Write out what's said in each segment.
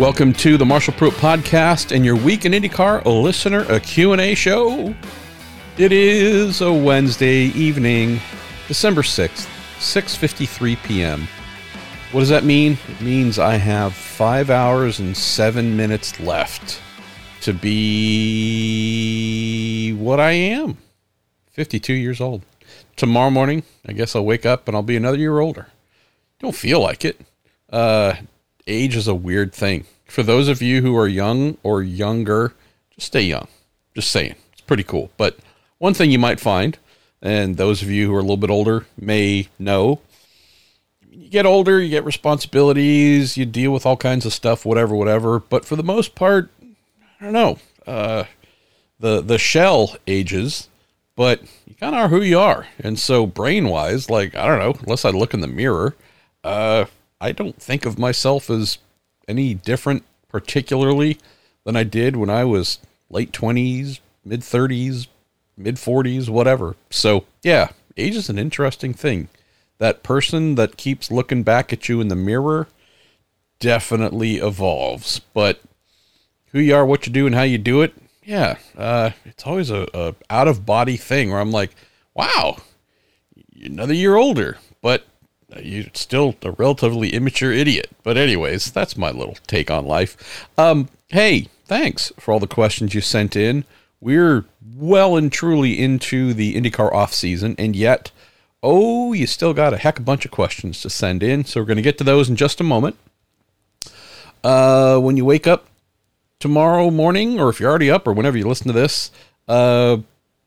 Welcome to the Marshall Pruett podcast and your week in IndyCar listener a Q&A show. It is a Wednesday evening, December 6th, 6:53 p.m. What does that mean? It means I have 5 hours and 7 minutes left to be what I am. 52 years old. Tomorrow morning, I guess I'll wake up and I'll be another year older. Don't feel like it. Uh age is a weird thing. For those of you who are young or younger, just stay young. Just saying. It's pretty cool. But one thing you might find, and those of you who are a little bit older may know, you get older, you get responsibilities, you deal with all kinds of stuff, whatever, whatever. But for the most part, I don't know. Uh, the the shell ages, but you kind of are who you are. And so brain wise, like I don't know, unless I look in the mirror, uh, I don't think of myself as any different particularly than I did when I was late 20s, mid 30s, mid 40s, whatever. So, yeah, age is an interesting thing. That person that keeps looking back at you in the mirror definitely evolves, but who you are, what you do, and how you do it, yeah, uh, it's always a, a out of body thing where I'm like, wow, another year older, but you're still a relatively immature idiot. But anyways, that's my little take on life. Um, hey, thanks for all the questions you sent in. We're well and truly into the IndyCar off season, and yet, oh, you still got a heck of a bunch of questions to send in. So we're going to get to those in just a moment. Uh, when you wake up tomorrow morning, or if you're already up, or whenever you listen to this, uh,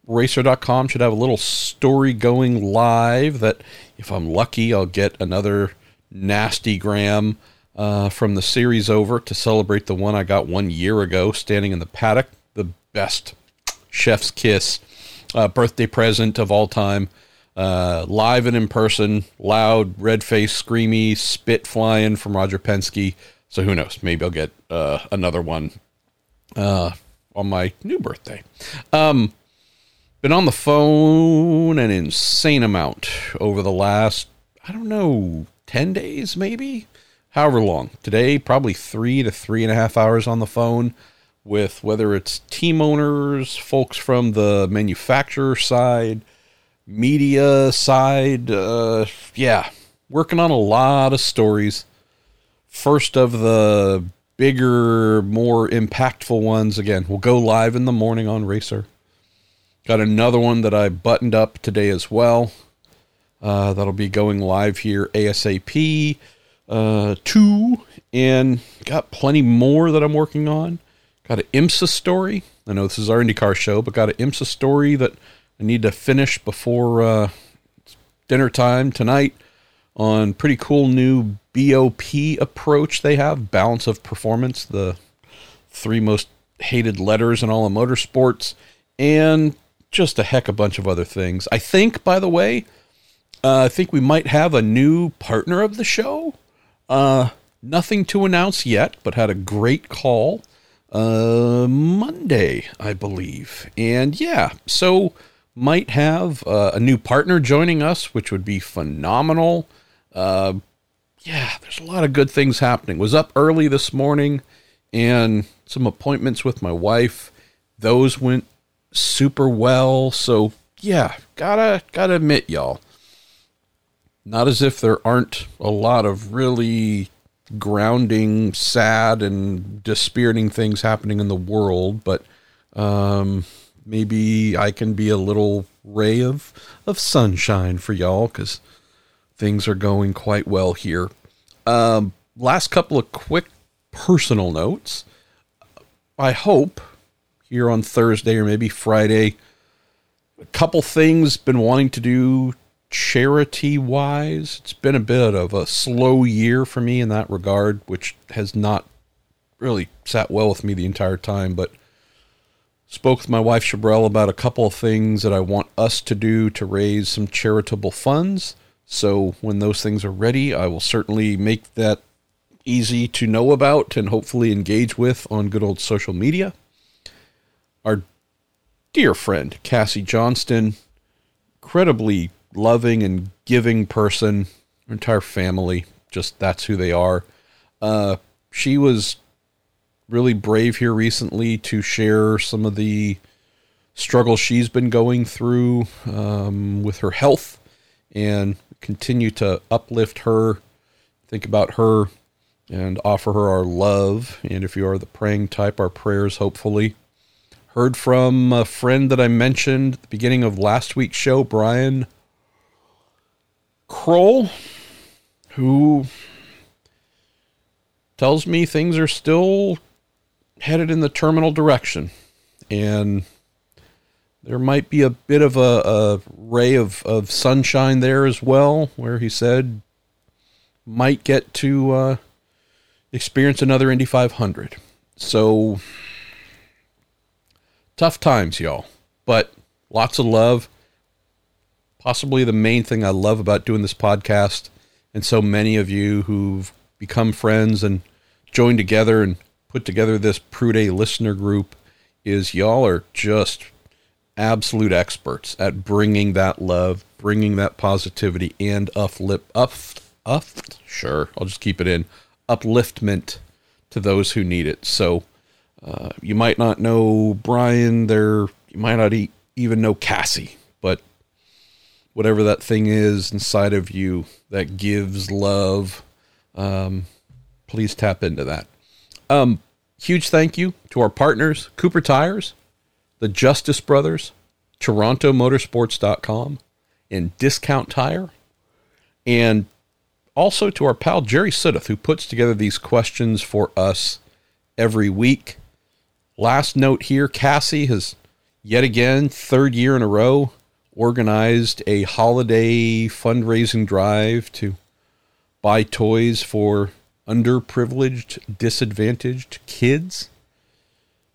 racer.com should have a little story going live that if I'm lucky, I'll get another nasty gram uh, from the series over to celebrate the one I got one year ago standing in the paddock. The best chef's kiss uh, birthday present of all time. Uh, live and in person, loud, red face, screamy, spit flying from Roger Penske. So who knows? Maybe I'll get uh, another one uh, on my new birthday. Um, been on the phone an insane amount over the last, I don't know, 10 days maybe? However long. Today, probably three to three and a half hours on the phone with whether it's team owners, folks from the manufacturer side, media side. Uh, yeah, working on a lot of stories. First of the bigger, more impactful ones, again, we'll go live in the morning on Racer. Got another one that I buttoned up today as well. Uh, that'll be going live here ASAP. Uh, two, and got plenty more that I'm working on. Got an IMSA story. I know this is our IndyCar show, but got an IMSA story that I need to finish before uh, dinner time tonight on pretty cool new BOP approach they have, balance of performance, the three most hated letters in all of motorsports, and just a heck of a bunch of other things. I think, by the way, uh, I think we might have a new partner of the show. Uh, nothing to announce yet, but had a great call uh, Monday, I believe. And yeah, so might have uh, a new partner joining us, which would be phenomenal. Uh, yeah, there's a lot of good things happening. Was up early this morning and some appointments with my wife. Those went super well. So yeah, gotta gotta admit, y'all. Not as if there aren't a lot of really grounding, sad, and dispiriting things happening in the world, but um, maybe I can be a little ray of of sunshine for y'all because things are going quite well here. Um, last couple of quick personal notes. I hope here on Thursday or maybe Friday. A couple things been wanting to do charity wise. It's been a bit of a slow year for me in that regard, which has not really sat well with me the entire time. But spoke with my wife Chabrel about a couple of things that I want us to do to raise some charitable funds. So when those things are ready, I will certainly make that easy to know about and hopefully engage with on good old social media our dear friend Cassie Johnston, incredibly loving and giving person. Her entire family, just that's who they are. Uh, she was really brave here recently to share some of the struggle she's been going through um, with her health and continue to uplift her, think about her, and offer her our love. And if you are the praying type, our prayers, hopefully. Heard from a friend that I mentioned at the beginning of last week's show, Brian Kroll, who tells me things are still headed in the terminal direction. And there might be a bit of a, a ray of, of sunshine there as well, where he said might get to uh, experience another Indy 500. So tough times, y'all, but lots of love. Possibly the main thing I love about doing this podcast, and so many of you who've become friends and joined together and put together this PrueDay listener group, is y'all are just absolute experts at bringing that love, bringing that positivity and uplift, up, up, sure, I'll just keep it in, upliftment to those who need it. So uh, you might not know Brian, there, you might not even know Cassie, but whatever that thing is inside of you that gives love, um, please tap into that. Um, huge thank you to our partners, Cooper Tires, the Justice Brothers, TorontoMotorsports.com, and Discount Tire. And also to our pal Jerry Siddeth, who puts together these questions for us every week. Last note here Cassie has yet again, third year in a row, organized a holiday fundraising drive to buy toys for underprivileged, disadvantaged kids.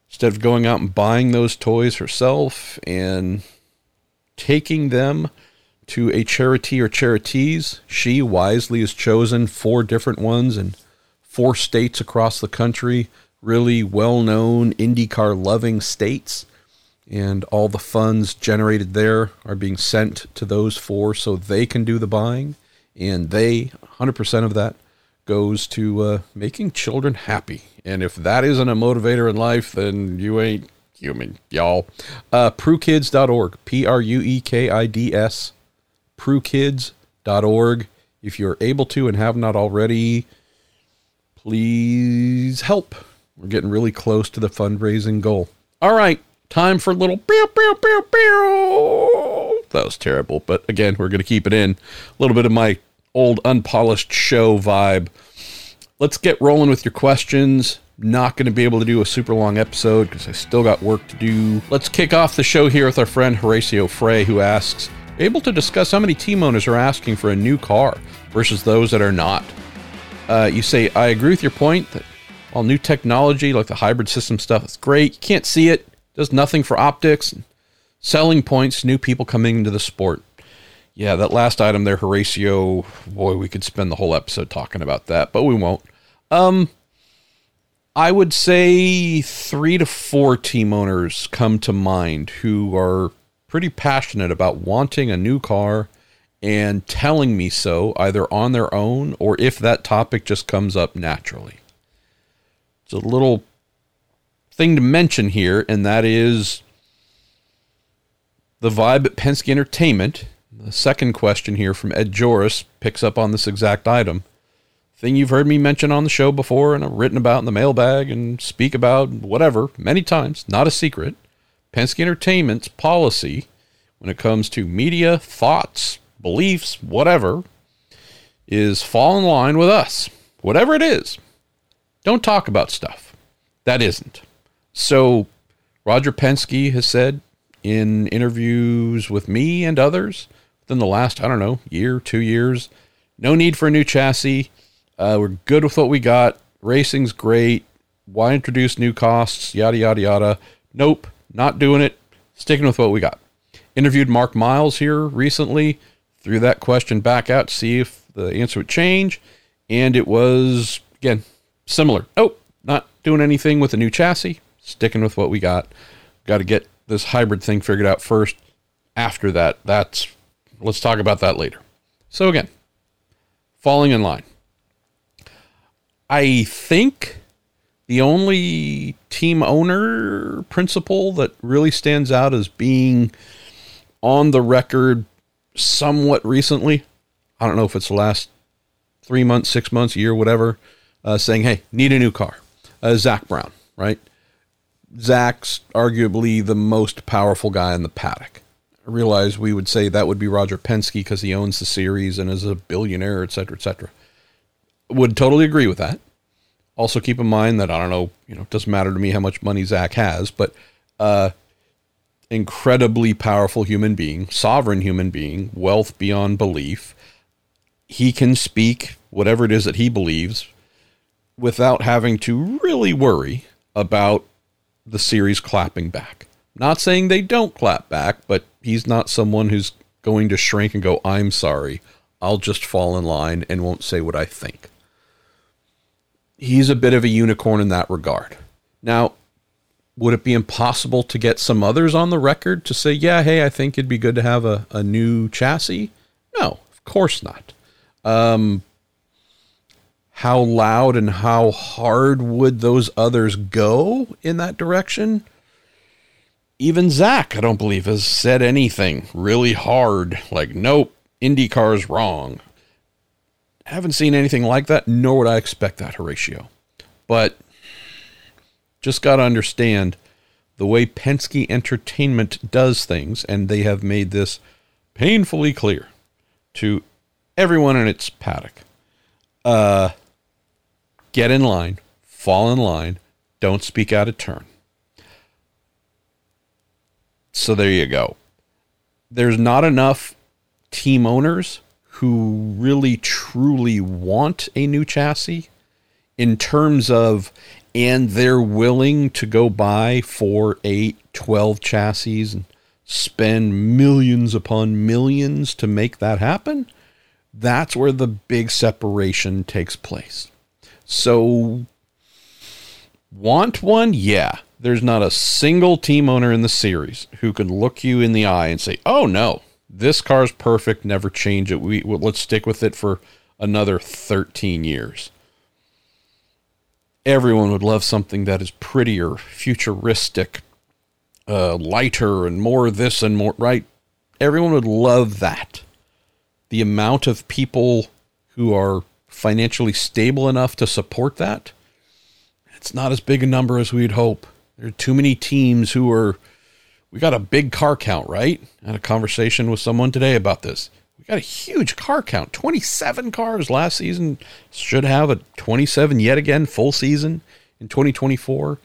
Instead of going out and buying those toys herself and taking them to a charity or charities, she wisely has chosen four different ones in four states across the country, really well known IndyCar loving states. And all the funds generated there are being sent to those four so they can do the buying. And they, 100% of that, goes to uh, making children happy. And if that isn't a motivator in life, then you ain't human, y'all. Uh, pruekids.org, P R U E K I D S, pruekids.org. If you're able to and have not already, please help. We're getting really close to the fundraising goal. All right, time for a little pew, pew, pew, pew. That was terrible, but again, we're going to keep it in. A little bit of my old unpolished show vibe. Let's get rolling with your questions. Not going to be able to do a super long episode because I still got work to do. Let's kick off the show here with our friend Horatio Frey, who asks, able to discuss how many team owners are asking for a new car versus those that are not. Uh, you say, I agree with your point that all new technology like the hybrid system stuff is great. You can't see it, does nothing for optics, selling points, new people coming into the sport. Yeah, that last item there, Horatio. Boy, we could spend the whole episode talking about that, but we won't. Um, I would say three to four team owners come to mind who are pretty passionate about wanting a new car and telling me so either on their own or if that topic just comes up naturally. It's a little thing to mention here, and that is the vibe at Penske Entertainment the second question here from Ed Joris picks up on this exact item. Thing you've heard me mention on the show before and I've written about in the mailbag and speak about whatever many times, not a secret. Penske Entertainment's policy when it comes to media, thoughts, beliefs, whatever, is fall in line with us. Whatever it is. Don't talk about stuff. That isn't. So Roger Penske has said in interviews with me and others than the last, I don't know, year, two years. No need for a new chassis. Uh, we're good with what we got. Racing's great. Why introduce new costs? Yada, yada, yada. Nope, not doing it. Sticking with what we got. Interviewed Mark Miles here recently. Threw that question back out to see if the answer would change. And it was, again, similar. Oh, not doing anything with a new chassis. Sticking with what we got. Got to get this hybrid thing figured out first. After that, that's Let's talk about that later. So, again, falling in line. I think The only team owner principle that really stands out as being on the record somewhat recently, I don't know if it's the last three months, six months, year, whatever, uh, saying, hey, need a new car. Uh, Zak Brown, right? Zak's arguably the most powerful guy in the paddock. I realize we would say that would be Roger Penske because he owns the series and is a billionaire, et cetera, et cetera. Would totally agree with that. Also, keep in mind that I don't know, you know, it doesn't matter to me how much money Zak has, but uh, incredibly powerful human being, sovereign human being, wealth beyond belief. He can speak whatever it is that he believes without having to really worry about the series clapping back. Not saying they don't clap back, but he's not someone who's going to shrink and go, I'm sorry. I'll just fall in line and won't say what I think. He's a bit of a unicorn in that regard. Now, would it be impossible to get some others on the record to say, yeah, hey, I think it'd be good to have a, a new chassis? No, of course not. Um, how loud and how hard would those others go in that direction? Even Zak, I don't believe, has said anything really hard, like, nope, IndyCar's wrong. Haven't seen anything like that, nor would I expect that, Horatio. But just got to understand the way Penske Entertainment does things, and they have made this painfully clear to everyone in its paddock. Uh, get in line, fall in line, don't speak out of turn. So there you go. There's not enough team owners who really truly want a new chassis in terms of and they're willing to go buy four, eight, 12 chassis and spend millions upon millions to make that happen, that's where the big separation takes place. So, want one? Yeah. There's not a single team owner in the series who can look you in the eye and say, "Oh no, this car's perfect. Never change it. We well, let's stick with it for another 13 years." Everyone would love something that is prettier, futuristic, uh, lighter, and more this and more. Right? Everyone would love that. The amount of people who are financially stable enough to support that, it's not as big a number as we'd hope. There are too many teams who are. We got a big car count, right? I had a conversation with someone today about this. We got a huge car count 27 cars last season. Should have a 27 yet again full season in 2024.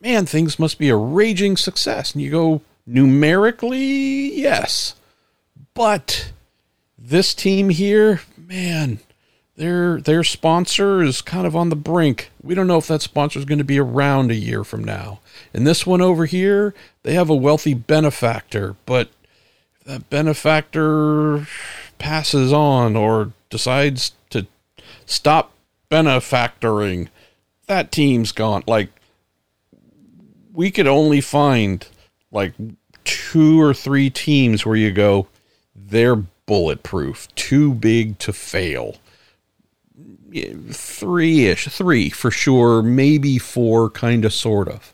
Man, things must be a raging success. And you go numerically, yes. But this team here, man, their their sponsor is kind of on the brink. We don't know if that sponsor is going to be around a year from now. And this one over here, they have a wealthy benefactor, but if that benefactor passes on or decides to stop benefactoring, that team's gone. Like we could only find like two or three teams where you go, they're bulletproof, too big to fail three ish, three for sure, maybe four, kind of, sort of.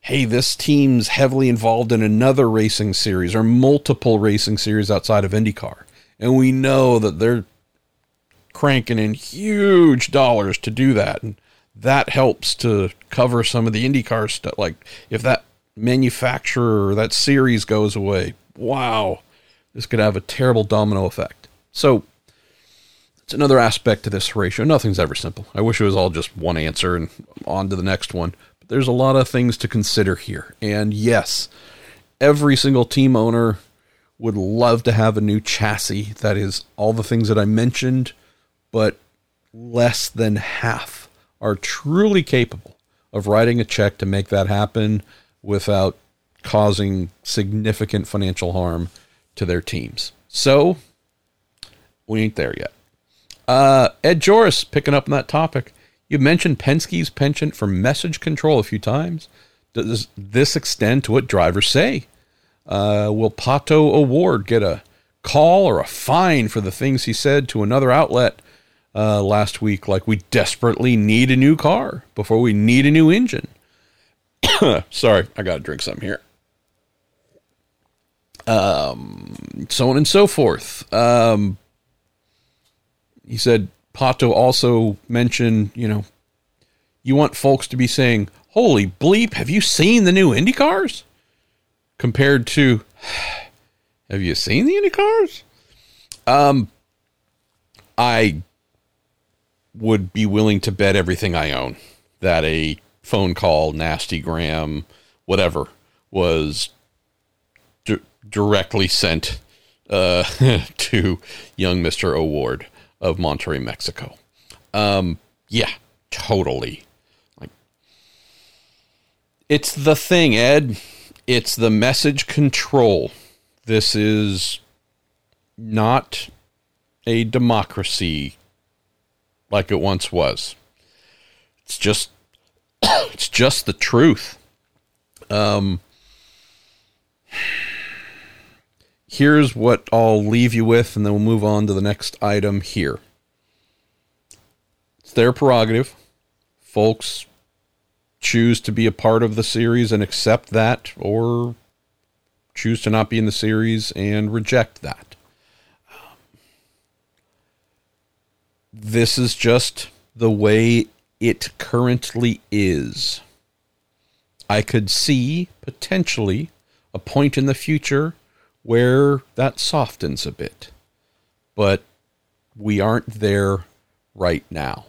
Hey, this team's heavily involved in another racing series or multiple racing series outside of IndyCar. And we know that they're cranking in huge dollars to do that. And that helps to cover some of the IndyCar stuff. Like if that manufacturer or that series goes away, wow, this could have a terrible domino effect. So, it's another aspect to this ratio. Nothing's ever simple. I wish it was all just one answer and on to the next one. But there's a lot of things to consider here. And yes, every single team owner would love to have a new chassis that is all the things that I mentioned, but less than half are truly capable of writing a check to make that happen without causing significant financial harm to their teams. So, we ain't there yet. Uh, Ed Joris, picking up on that topic. You mentioned Penske's penchant for message control a few times. Does this extend to what drivers say? Uh, will Pato O'Ward get a call or a fine for the things he said to another outlet uh, last week like we desperately need a new car before we need a new engine. Sorry, I got to drink something here. Um, so on and so forth. Um, he said Pato also mentioned, you know, you want folks to be saying, "Holy bleep, have you seen the new Indy cars?" Compared to, "Have you seen the Indy cars?" Um, I would be willing to bet everything I own that a phone call, nasty gram, whatever, was d- directly sent uh, to young Mister O'Ward of Monterrey, Mexico. Um, yeah, totally. Like, it's the thing, Ed. It's the message control. This is not a democracy like it once was. It's just it's just the truth. Um here's what I'll leave you with and then we'll move on to the next item here. It's their prerogative. Folks choose to be a part of the series and accept that or choose to not be in the series and reject that. this is just the way it currently is. I could see potentially a point in the future where that softens a bit, but we aren't there right now.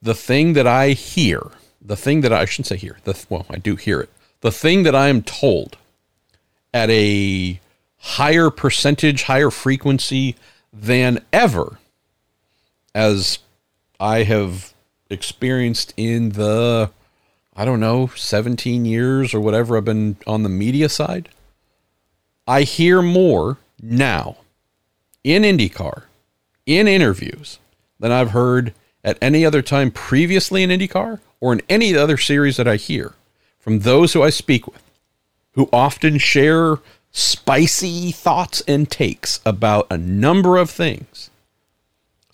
The thing that I hear, the thing that I, I shouldn't say here, the, well, I do hear it. The thing that I am told at a higher percentage, higher frequency than ever as I have experienced in the, I don't know, 17 years or whatever I've been on the media side, I hear more now in IndyCar, in interviews, than I've heard at any other time previously in IndyCar or in any other series that I hear from those who I speak with, who often share spicy thoughts and takes about a number of things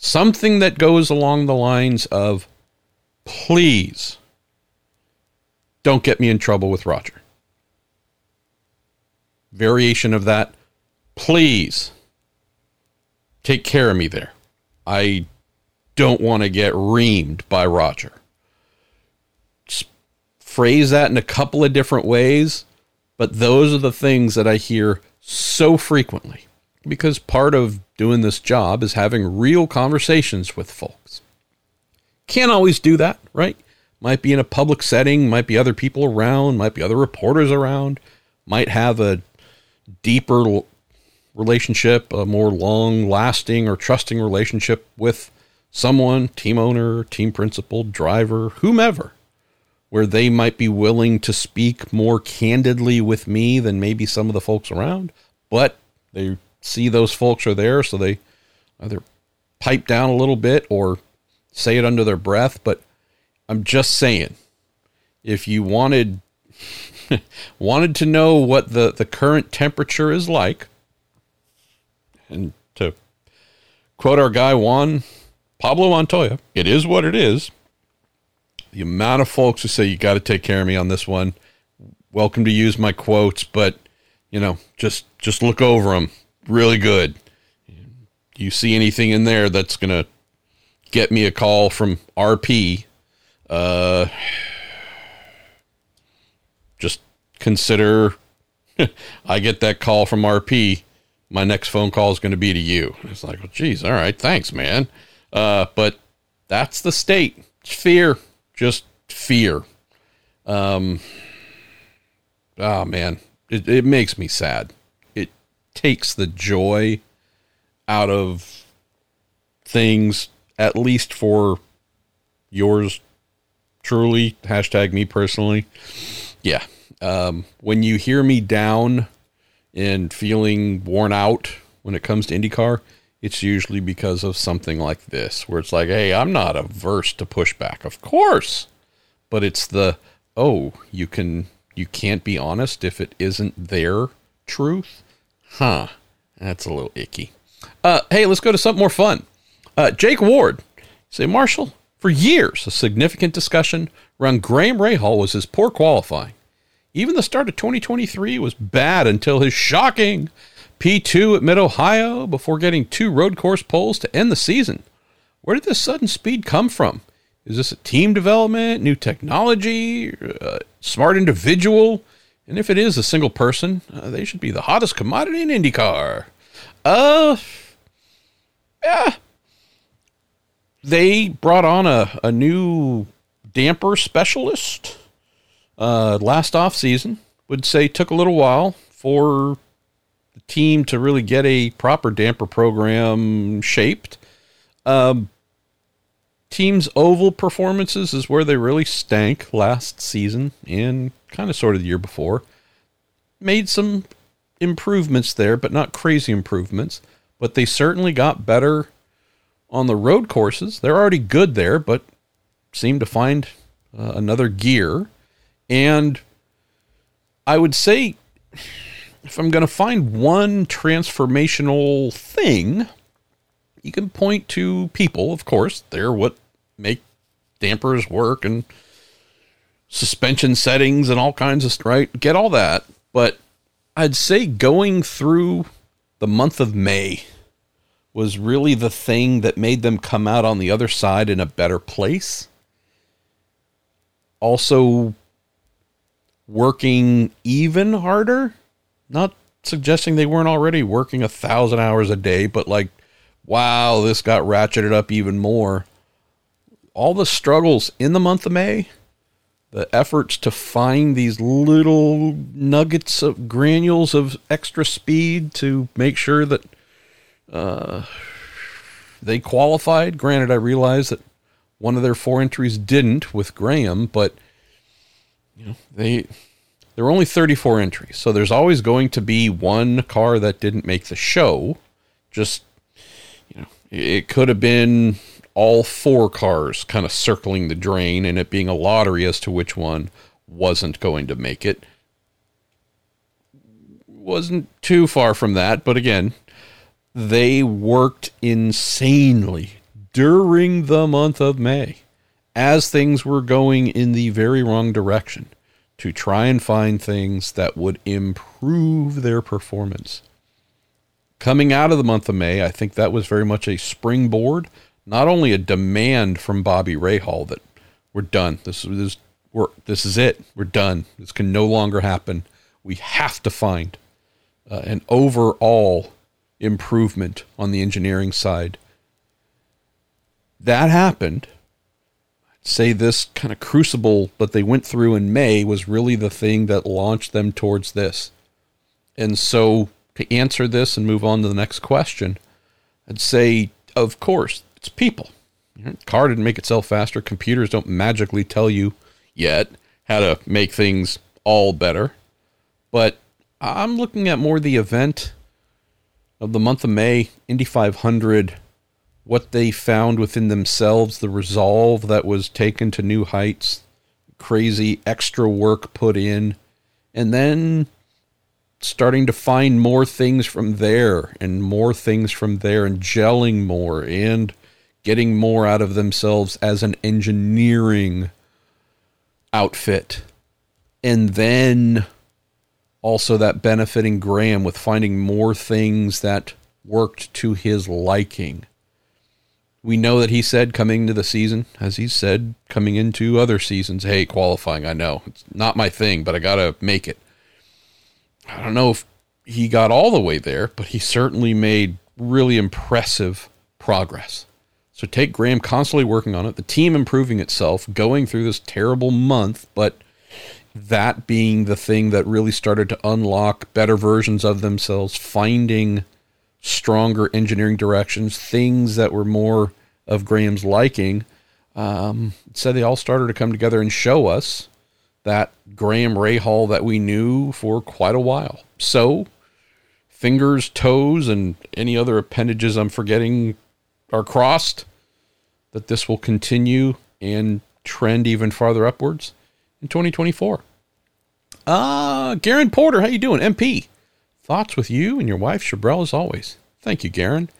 Something that goes along the lines of, please don't get me in trouble with Roger. Variation of that, please take care of me there. I don't want to get reamed by Roger. Just phrase that in a couple of different ways, but those are the things that I hear so frequently because part of doing this job is having real conversations with folks. Can't always do that, right? Might be in a public setting, might be other people around, might be other reporters around, might have a deeper relationship, a more long lasting or trusting relationship with someone, team owner, team principal, driver, whomever, where they might be willing to speak more candidly with me than maybe some of the folks around, but they see those folks are there, so they either pipe down a little bit or say it under their breath. But I'm just saying, if you wanted wanted to know what the, the current temperature is like, and to quote our guy Juan Pablo Montoya, it is what it is. The amount of folks who say you got to take care of me on this one, welcome to use my quotes, but you know, just just look over them really good. Do you see anything in there that's going to get me a call from RP, uh, just consider I get that call from RP. My next phone call is going to be to you. It's like, well, geez, all right, thanks, man. Uh, but that's the state. It's fear, just fear. Um, oh man, it, it makes me sad It takes the joy out of things, at least for yours truly. Hashtag me personally. Yeah. Um, when you hear me down and feeling worn out when it comes to IndyCar, it's usually because of something like this, where it's like, hey, I'm not averse to pushback, of course. But it's the, oh, you can you can't be honest if it isn't their truth. Huh. That's a little icky. Uh, hey, let's go to something more fun. Uh, Jake Ward, say Marshall, for years, a significant discussion around Graham Rahal was his poor qualifying. Even the start of 2023 was bad until his shocking P2 at Mid Ohio before getting two road course poles to end the season. Where did this sudden speed come from? Is this a team development, new technology, uh, smart individual? And if it is a single person, uh, they should be the hottest commodity in IndyCar. Uh, yeah. They brought on a, a new damper specialist uh, last off season. Would say took a little while for the team to really get a proper damper program shaped. Um, team's oval performances is where they really stank last season and kind of sort of the year before. Made some improvements there, but not crazy improvements. But they certainly got better on the road courses. They're already good there, but seem to find uh, another gear. And I would say if I'm going to find one transformational thing, you can point to people, of course. They're what make dampers work and suspension settings and all kinds of right. Get all that, but I'd say going through the month of May was really the thing that made them come out on the other side in a better place. Also, working even harder. Not suggesting they weren't already working a thousand hours a day, but like wow, this got ratcheted up even more. All the struggles in the month of May, the efforts to find these little nuggets of granules of extra speed to make sure that uh, they qualified. Granted, I realize that one of their four entries didn't with Graham, but you know they there were only 34 entries, so there's always going to be one car that didn't make the show. Just you know, it could have been all four cars kind of circling the drain and it being a lottery as to which one wasn't going to make it. Wasn't too far from that, but again, they worked insanely during the month of May as things were going in the very wrong direction to try and find things that would improve their performance coming out of the month of May, I think that was very much a springboard, not only a demand from Bobby Rahal that we're done. This is we're, this is it. We're done. This can no longer happen. We have to find uh, an overall improvement on the engineering side. That happened. I'd say this kind of crucible that they went through in May was really the thing that launched them towards this. And so to answer this and move on to the next question, I'd say, of course, it's people. Car didn't make itself faster. Computers don't magically tell you yet how to make things all better. But I'm looking at more the event of the month of May, Indy 500, what they found within themselves, the resolve that was taken to new heights, crazy extra work put in, and then starting to find more things from there and more things from there and gelling more and getting more out of themselves as an engineering outfit. And then also that benefiting Graham with finding more things that worked to his liking. We know that he said coming into the season, as he said coming into other seasons, hey, qualifying, I know. It's not my thing, but I got to make it. I don't know if he got all the way there, but he certainly made really impressive progress. So take Graham constantly working on it, the team improving itself, going through this terrible month, but that being the thing that really started to unlock better versions of themselves, finding stronger engineering directions, things that were more of Graham's liking. Um, said they all started to come together and show us that Graham Rahal that we knew for quite a while. So, fingers, toes, and any other appendages I'm forgetting are crossed that this will continue and trend even farther upwards in 2024. Ah, uh, Garen Porter, how you doing? MP. Thoughts with you and your wife, Chabrel, as always. Thank you, Garen.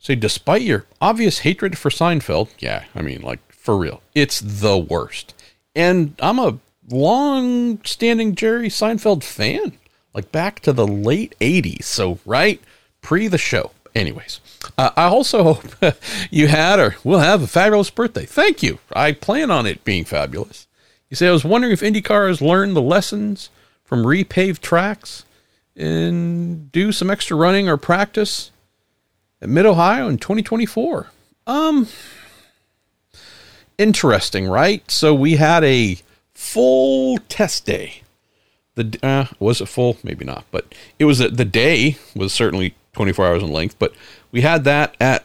say, despite your obvious hatred for Seinfeld, yeah, I mean, like for real, it's the worst. And I'm a long standing Jerry Seinfeld fan, like back to the late 80s. So, right pre the show. Anyways, uh, I also hope you had or will have a fabulous birthday. Thank you. I plan on it being fabulous. You say, I was wondering if IndyCar has learned the lessons from repaved tracks and do some extra running or practice at Mid Ohio in 2024. Um, interesting, right? So we had a full test day. The uh, was it full? Maybe not, but it was a, the day was certainly 24 hours in length. But we had that at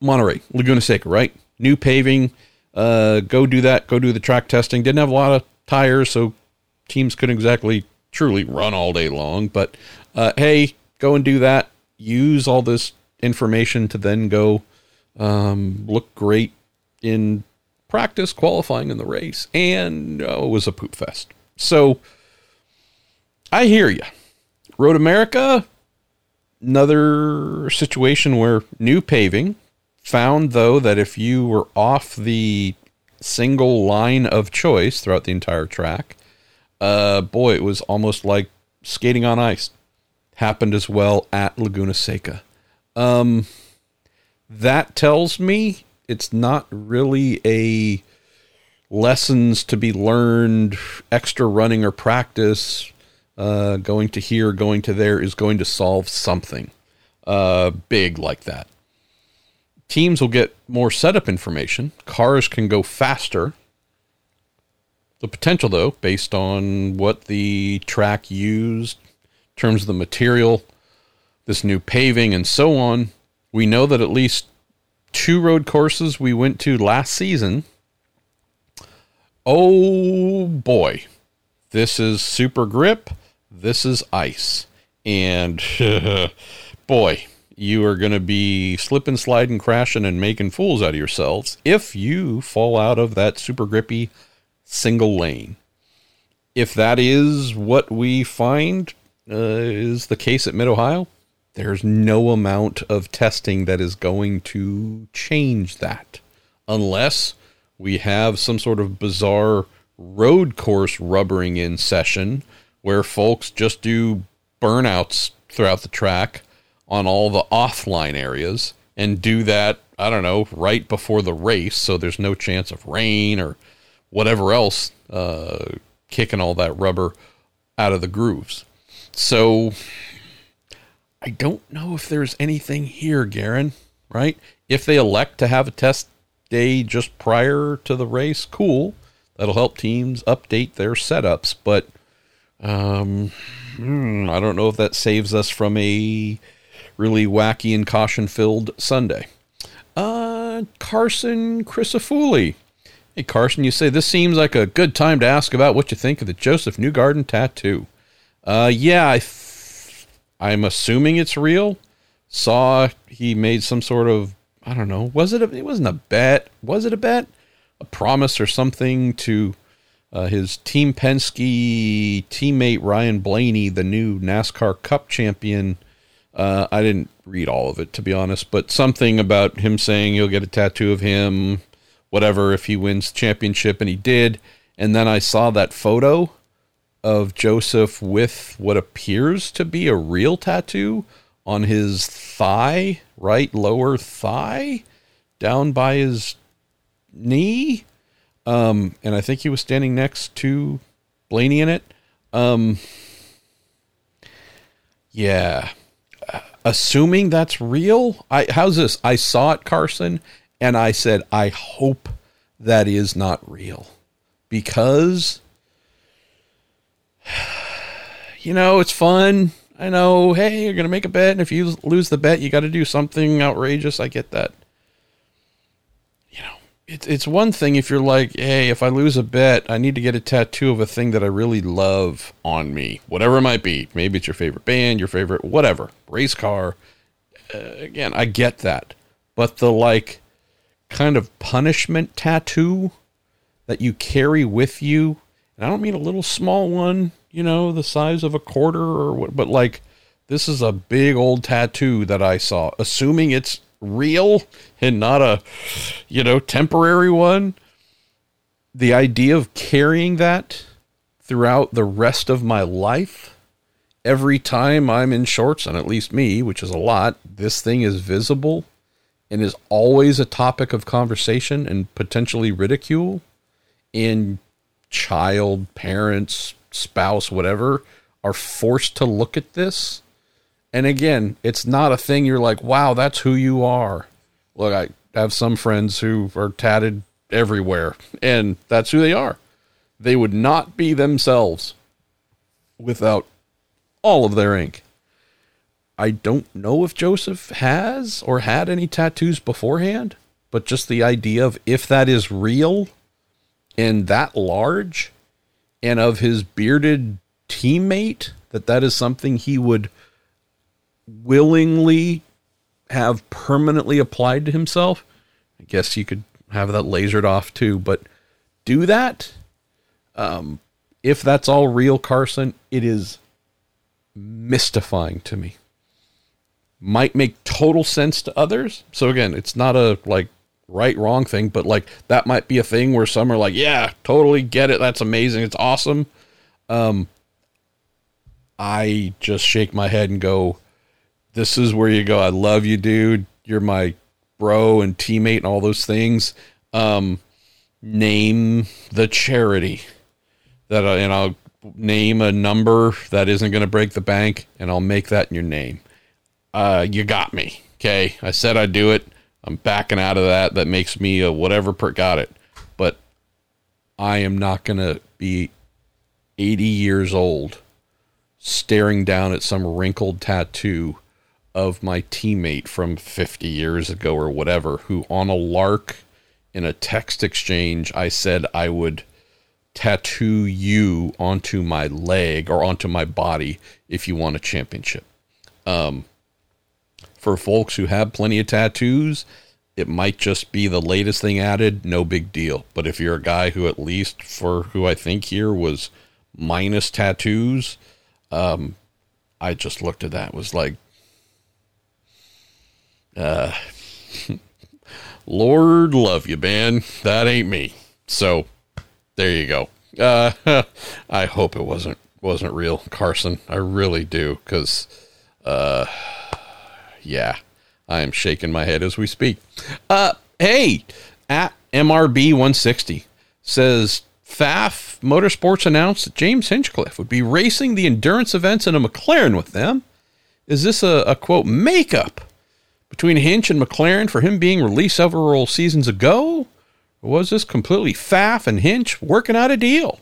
Monterey, Laguna Seca, right? New paving. Uh, go do that. Go do the track testing. Didn't have a lot of tires, so teams couldn't exactly truly run all day long. But uh, hey, go and do that. Use all this information to then go um, look great in practice, qualifying in the race, and oh, it was a poop fest. So I hear you. Road America, another situation where new paving found though that if you were off the single line of choice throughout the entire track, uh, boy, it was almost like skating on ice. Happened as well at Laguna Seca. Um, that tells me it's not really a lessons to be learned, extra running or practice, uh, going to here, going to there is going to solve something uh, big like that. Teams will get more setup information. Cars can go faster the potential, though, based on what the track used in terms of the material, this new paving, and so on, we know that at least two road courses we went to last season. Oh boy, this is super grip. This is ice. And boy, you are going to be slipping, sliding, crashing, and making fools out of yourselves if you fall out of that super grippy single lane. If that is what we find uh, is the case at Mid Ohio, there's no amount of testing that is going to change that unless we have some sort of bizarre road course rubbering in session where folks just do burnouts throughout the track on all the offline areas and do that, I don't know, right before the race so there's no chance of rain or whatever else uh, kicking all that rubber out of the grooves. So I don't know if there's anything here, Garen, right? If they elect to have a test day just prior to the race, cool. That'll help teams update their setups, but um, hmm, I don't know if that saves us from a really wacky and caution filled Sunday. Uh, Carson Crisafulli Hey, Carson, you say this seems like a good time to ask about what you think of the Josef Newgarden tattoo. Uh, yeah, I'm assuming it's real. Saw he made some sort of I don't know. Was it? A, it wasn't a bet. Was it a bet? A promise or something to uh, his Team Penske teammate Ryan Blaney, the new NASCAR Cup champion. Uh, I didn't read all of it to be honest, but something about him saying you'll get a tattoo of him whatever if he wins championship and he did. And then i saw that photo of josef with what appears to be a real tattoo on his thigh right lower thigh down by his knee. Um, and i think he was standing next to blaney in it. Um, yeah. Assuming that's real i how's this? I saw it carson and I said, I hope that is not real because, you know, it's fun. I know, hey, you're going to make a bet. And if you lose the bet, you got to do something outrageous. I get that. You know, it's, it's one thing if you're like, hey, if I lose a bet, I need to get a tattoo of a thing that I really love on me, whatever it might be. Maybe it's your favorite band, your favorite, whatever, race car. Uh, again, I get that. But the like, kind of punishment tattoo that you carry with you. And I don't mean a little small one, you know, the size of a quarter or what, but like this is a big old tattoo that I saw, assuming it's real and not a, you know, temporary one. The idea of carrying that throughout the rest of my life, every time I'm in shorts, and at least me, which is a lot, this thing is visible and is always a topic of conversation and potentially ridicule in child, parents, spouse, whatever, are forced to look at this. And again, it's not a thing you're like, wow, that's who you are. Look, I have some friends who are tatted everywhere, and that's who they are. They would not be themselves without all of their ink. I don't know if Josef has or had any tattoos beforehand, but just the idea of if that is real and that large and of his bearded teammate that that is something he would willingly have permanently applied to himself. I guess you could have that lasered off too but do that. Um, if that's all real carson it is mystifying to me might make total sense to others. So again it's not a like right wrong thing but like that might be a thing where some are like yeah totally get it. That's amazing. It's awesome. Um i just shake my head and go this is where you go. I love you dude. You're my bro and teammate and all those things. Um name the charity that I, and i'll name a number that isn't going to break the bank and i'll make that in your name uh you got me okay i said i'd do it I'm backing out of that. That makes me a whatever per got it. But I am not going to be 80 years old staring down at some wrinkled tattoo of my teammate from 50 years ago or whatever who on a lark in a text exchange I said I would tattoo you onto my leg or onto my body if you want a championship. Um for folks who have plenty of tattoos, it might just be the latest thing added, no big deal. But if you're a guy who, at least for who I think here was minus tattoos, um, I just looked at that was like, uh, Lord love you, man. That ain't me. So there you go. Uh, I hope it wasn't wasn't real, Carson. I really do, because uh yeah, I am shaking my head as we speak. Uh, hey, at MRB 160 says Pfaff Motorsports announced that James Hinchcliffe would be racing the endurance events in a McLaren with them. Is this a, a quote makeup between Hinch and McLaren for him being released several seasons ago? Or was this completely Pfaff and Hinch working out a deal?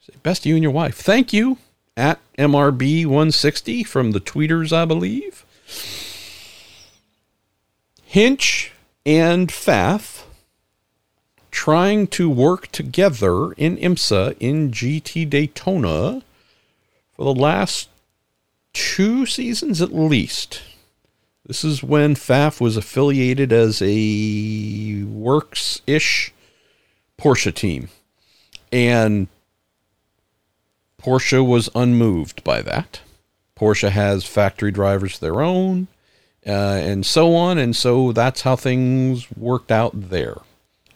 Say best to you and your wife. Thank you at MRB 160 from the tweeters, I believe. Hinch and Pfaff trying to work together in IMSA in GT Daytona for the last two seasons at least. This is when Pfaff was affiliated as a works ish Porsche team. And Porsche was unmoved by that. Porsche has factory drivers of their own uh, and so on. And so that's how things worked out there.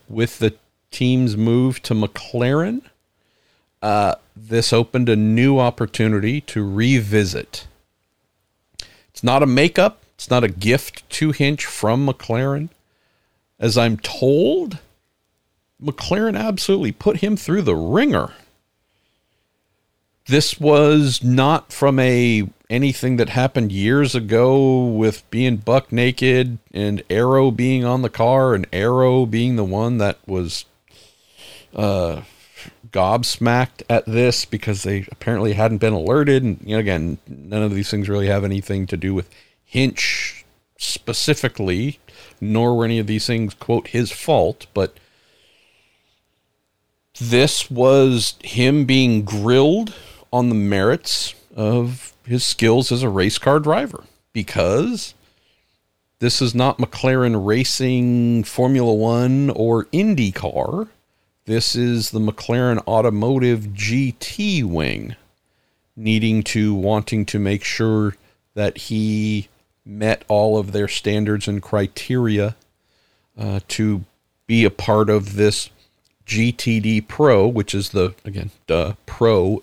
With the team's move to McLaren, uh, this opened a new opportunity to revisit. It's not a makeup, it's not a gift to Hinch from McLaren. As I'm told, McLaren absolutely put him through the ringer. This was not from a anything that happened years ago with being buck naked and Arrow being on the car and Arrow being the one that was uh, gobsmacked at this because they apparently hadn't been alerted. And you know, again, none of these things really have anything to do with Hinch specifically, nor were any of these things quote his fault, but this was him being grilled on the merits of his skills as a race car driver because this is not McLaren Racing Formula One or IndyCar. This is the McLaren Automotive GT wing, needing to, wanting to make sure that he met all of their standards and criteria uh, to be a part of this GTD Pro, which is the again the pro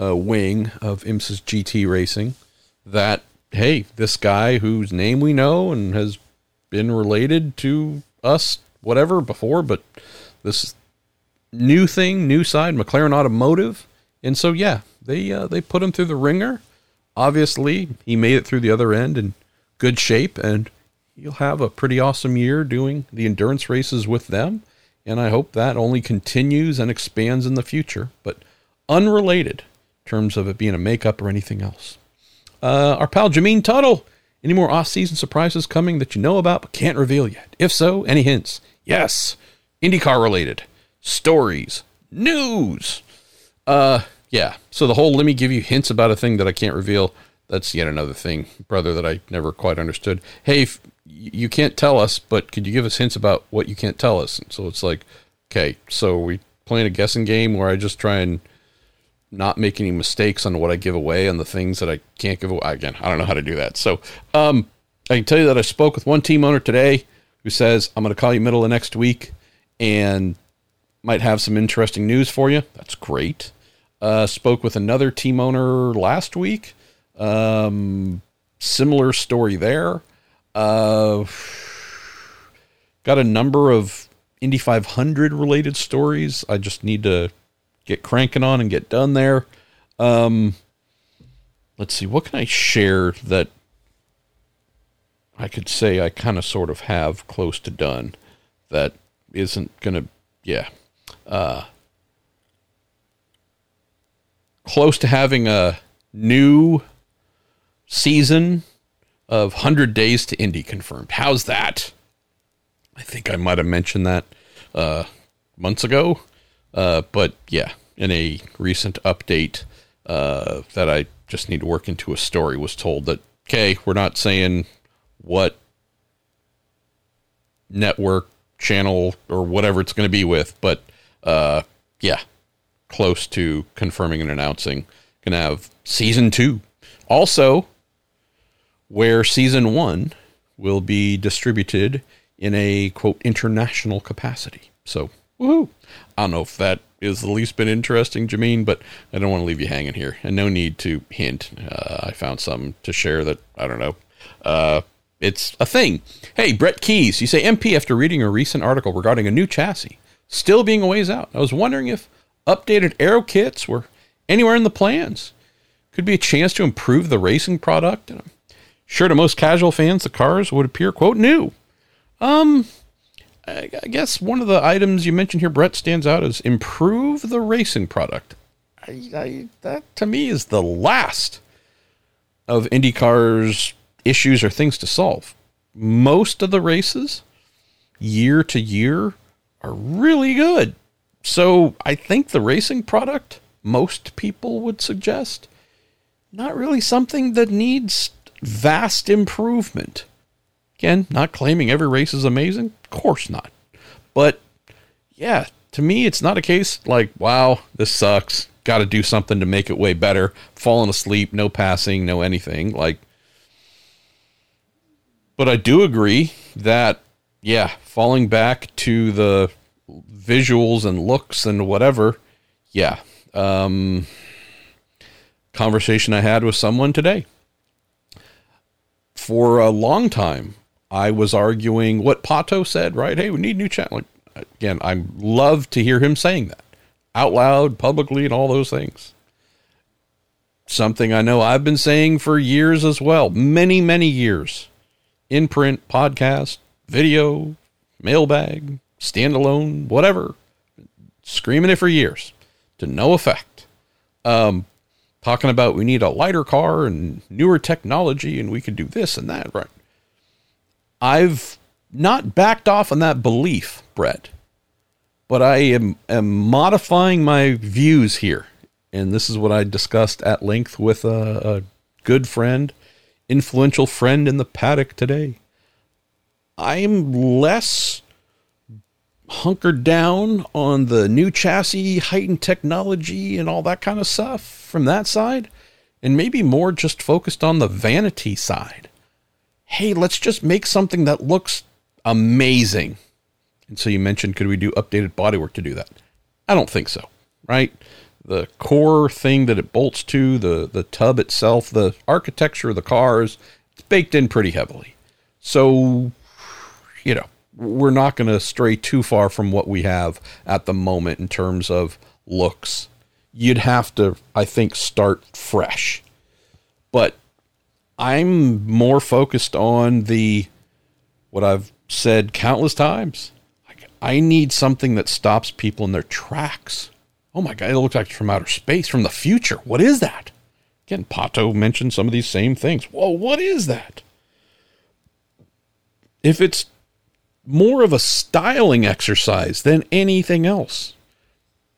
uh, wing of IMSA's GT Racing. That hey, this guy whose name we know and has been related to us, whatever before, but this new thing, new side, McLaren Automotive, and so yeah, they uh, they put him through the ringer. Obviously, he made it through the other end in good shape, and you'll have a pretty awesome year doing the endurance races with them. And I hope that only continues and expands in the future, but unrelated terms of it being a makeup or anything else. Uh, our pal Jameen Tuttle. Any more off-season surprises coming that you know about but can't reveal yet? If so, any hints? Yes. IndyCar related stories, news. Uh, yeah. So the whole let me give you hints about a thing that I can't reveal. That's yet another thing, brother, that I never quite understood. Hey, you can't tell us, but could you give us hints about what you can't tell us? And so it's like, okay, so we playing a guessing game where I just try and not make any mistakes on what I give away and the things that I can't give away. Again, I don't know how to do that. So um, I can tell you that I spoke with one team owner today who says, I'm going to call you middle of next week and might have some interesting news for you. That's great. Uh, spoke with another team owner last week. Um, similar story there. Uh, got a number of Indy 500 related stories. I just need to get cranking on and get done there. Um, let's see, what can I share that I could say I kind of sort of have close to done that isn't going to, yeah. Uh, close to having a new season of 100 Days to Indy confirmed. How's that? I think I might have mentioned that uh, months ago. Uh, but yeah, in a recent update uh, that I just need to work into a story, was told that, okay, we're not saying what network, channel, or whatever it's going to be with, but uh, yeah, close to confirming and announcing. To have season two. Also, where season one will be distributed in a quote international capacity. So, woohoo! I don't know if that is the least bit interesting, Jameen, but I don't want to leave you hanging here. And no need to hint. Uh, I found some to share that I don't know. Uh, it's a thing. Hey, Brett Keys, you say MP after reading a recent article regarding a new chassis still being a ways out. I was wondering if updated aero kits were anywhere in the plans. Could be a chance to improve the racing product. And I'm sure to most casual fans, the cars would appear quote new. Um, I guess one of the items you mentioned here, Brett, stands out as improve the racing product. I, I, that to me is the last of IndyCar's issues or things to solve. Most of the races, year to year, are really good. So I think the racing product, most people would suggest, not really something that needs vast improvement. Again, not claiming every race is amazing. Course not. But yeah, to me, it's not a case like, wow, this sucks. Got to do something to make it way better. Falling asleep, no passing, no anything. Like, but I do agree that, yeah, falling back to the visuals and looks and whatever, yeah. Um, conversation I had with someone today. For a long time, I was arguing what Pato said, right? Hey, we need new channel. Again, I love to hear him saying that out loud, publicly, and all those things. Something I know I've been saying for years as well, many, many years. In print, podcast, video, mailbag, standalone, whatever. Screaming it for years to no effect. Um, talking about we need a lighter car and newer technology and we could do this and that, right? I've not backed off on that belief, Brett, but I am, am modifying my views here. And this is what I discussed at length with a, a good friend, influential friend in the paddock today. I am less hunkered down on the new chassis, heightened technology, and all that kind of stuff from that side, and maybe more just focused on the vanity side hey, let's just make something that looks amazing. And so you mentioned, could we do updated bodywork to do that? I don't think so, right? The core thing that it bolts to, the the tub itself, the architecture of the cars, it's baked in pretty heavily. So, you know, we're not going to stray too far from what we have at the moment in terms of looks. You'd have to, I think, start fresh. But I'm more focused on the what I've said countless times. Like I need something that stops people in their tracks. Oh my god, it looks like it's from outer space, from the future. What is that? Again, Pato mentioned some of these same things. Whoa, what is that? If it's more of a styling exercise than anything else,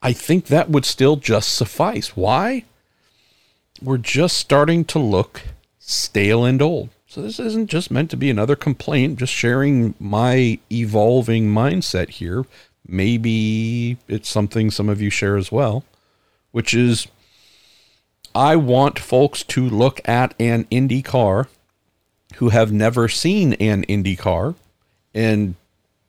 I think that would still just suffice. Why? We're just starting to look stale and old. So this isn't just meant to be another complaint, just sharing my evolving mindset here. Maybe it's something some of you share as well, which is I want folks to look at an Indy car who have never seen an Indy car and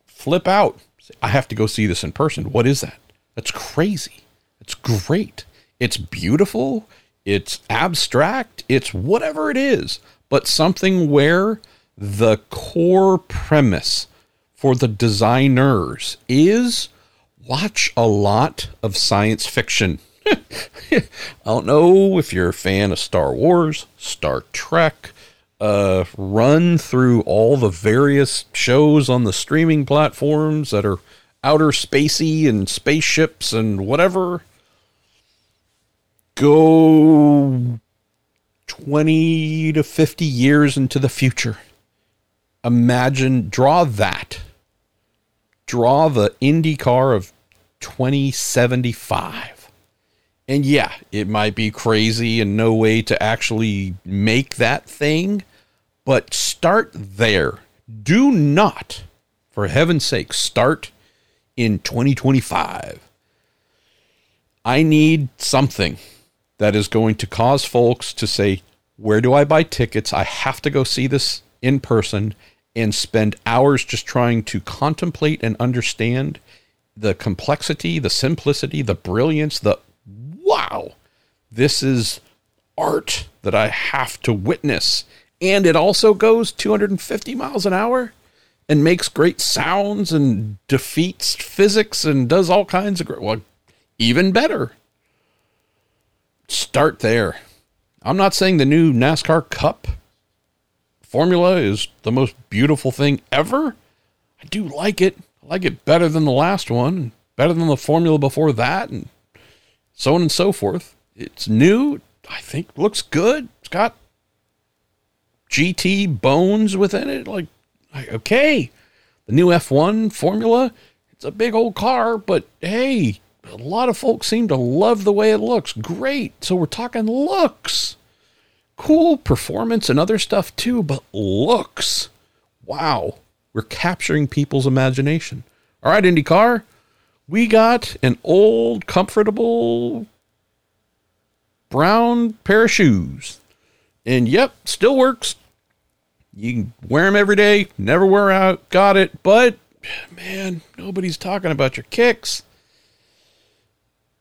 flip out. I have to go see this in person. What is that? That's crazy. It's great. It's beautiful. It's abstract. It's whatever it is, but something where the core premise for the designers is watch a lot of science fiction. I don't know if you're a fan of Star Wars, Star Trek, uh, run through all the various shows on the streaming platforms that are outer spacey and spaceships and whatever go 20 to 50 years into the future. Imagine, draw that. Draw the IndyCar of 2075. And yeah, it might be crazy and no way to actually make that thing, but start there. Do not, for heaven's sake, start in 2025. I need something that is going to cause folks to say, Where do I buy tickets? I have to go see this in person and spend hours just trying to contemplate and understand the complexity, the simplicity, the brilliance, the wow, this is art that I have to witness. And it also goes 250 miles an hour and makes great sounds and defeats physics and does all kinds of great, well, even better start there. I'm not saying the new NASCAR Cup formula is the most beautiful thing ever. I do like it. I like it better than the last one, better than the formula before that, and so on and so forth. It's new. I think looks good. It's got GT bones within it. Like, okay, the new F1 formula. It's a big old car, but hey, a lot of folks seem to love the way it looks. Great. So we're talking looks. Cool performance and other stuff too, but looks. Wow. We're capturing people's imagination. All right, IndyCar, we got an old, comfortable brown pair of shoes. And yep, still works. You can wear them every day, never wear out. Got it. But man, nobody's talking about your kicks.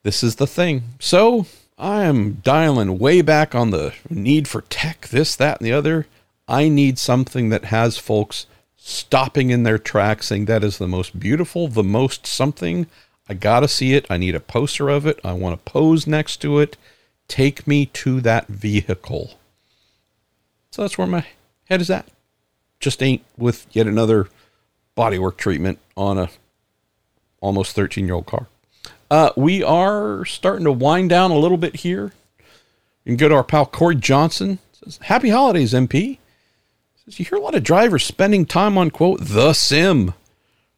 This is the thing. So I am dialing way back on the need for tech, this, that, and the other. I need something that has folks stopping in their tracks saying that is the most beautiful, the most something. I got to see it. I need a poster of it. I want to pose next to it. Take me to that vehicle. So that's where my head is at. Just ain't with yet another bodywork treatment on a almost 13 year old car. Uh, we are starting to wind down a little bit here. You can go to our pal Corey Johnson. Says, Happy holidays, MP. Says, you hear a lot of drivers spending time on, quote, the sim.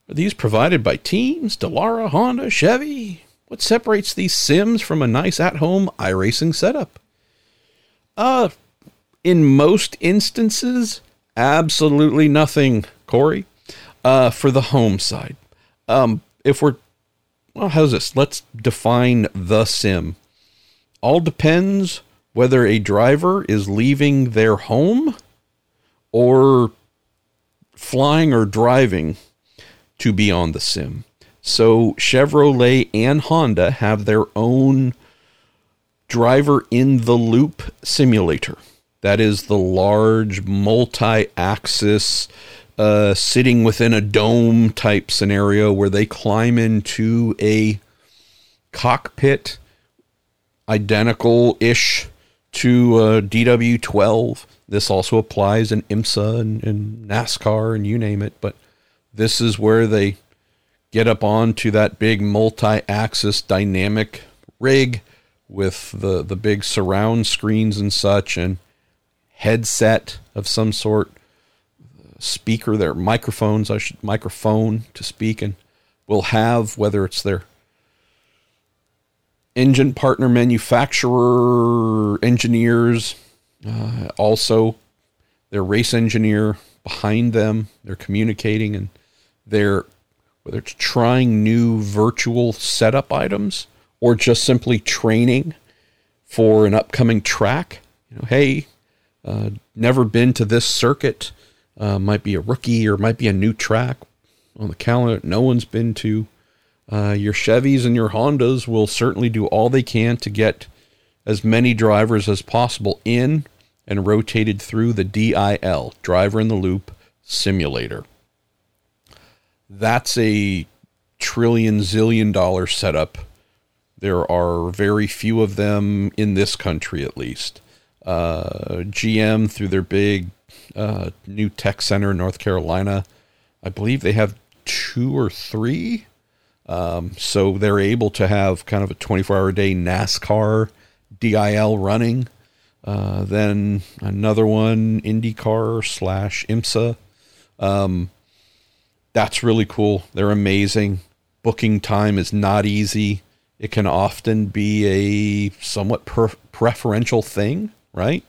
Are these provided by teams, Dallara, Honda, Chevy? What separates these sims from a nice at home iRacing setup? Uh, in most instances, absolutely nothing, Corey, uh, for the home side. Um, if we're well, how's this? Let's define the sim. All depends whether a driver is leaving their home or flying or driving to be on the sim. So Chevrolet and Honda have their own driver in the loop simulator. That is the large multi axis, uh, sitting within a dome type scenario where they climb into a cockpit identical ish to uh, DW12. This also applies in IMSA and, and NASCAR and you name it. But this is where they get up onto that big multi axis dynamic rig with the, the big surround screens and such and headset of some sort, speaker, their microphones, I should microphone to speak, and will have whether it's their engine partner manufacturer engineers, uh, also their race engineer behind them. They're communicating and they're whether it's trying new virtual setup items or just simply training for an upcoming track. You know, hey, uh, never been to this circuit, uh, might be a rookie or might be a new track on the calendar no one's been to. Uh, your Chevys and your Hondas will certainly do all they can to get as many drivers as possible in and rotated through the DIL, driver in the loop simulator. That's a trillion zillion dollar setup there are very few of them in this country, at least. Uh, GM, through their big uh, new tech center in North Carolina, I believe they have two or three. Um, so they're able to have kind of a 24 hour day NASCAR DIL running. Uh, then another one, IndyCar slash IMSA. Um, that's really cool. They're amazing. Booking time is not easy it can often be a somewhat per- preferential thing, right?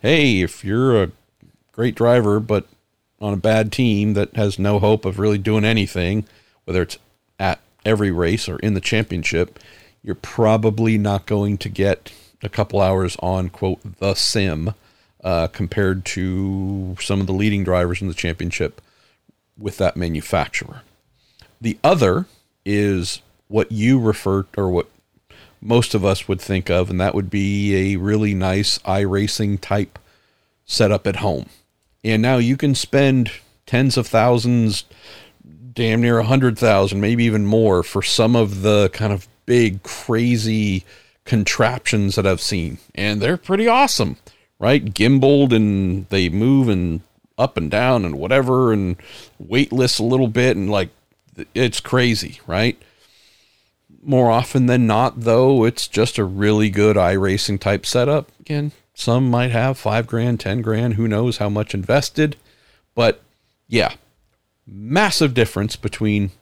Hey, if you're a great driver, but on a bad team that has no hope of really doing anything, whether it's at every race or in the championship, you're probably not going to get a couple hours on, quote, the sim uh, compared to some of the leading drivers in the championship with that manufacturer. The other is what you refer or what most of us would think of, and that would be a really nice iRacing type setup at home. And now you can spend tens of thousands, damn near a hundred thousand, maybe even more for some of the kind of big, crazy contraptions that I've seen. And they're pretty awesome, right? Gimbaled and they move and up and down and whatever and weightless a little bit and like it's crazy, right? more often than not, though, it's just a really good iRacing type setup. Again, some might have five grand, 10 grand, who knows how much invested. But yeah, massive difference between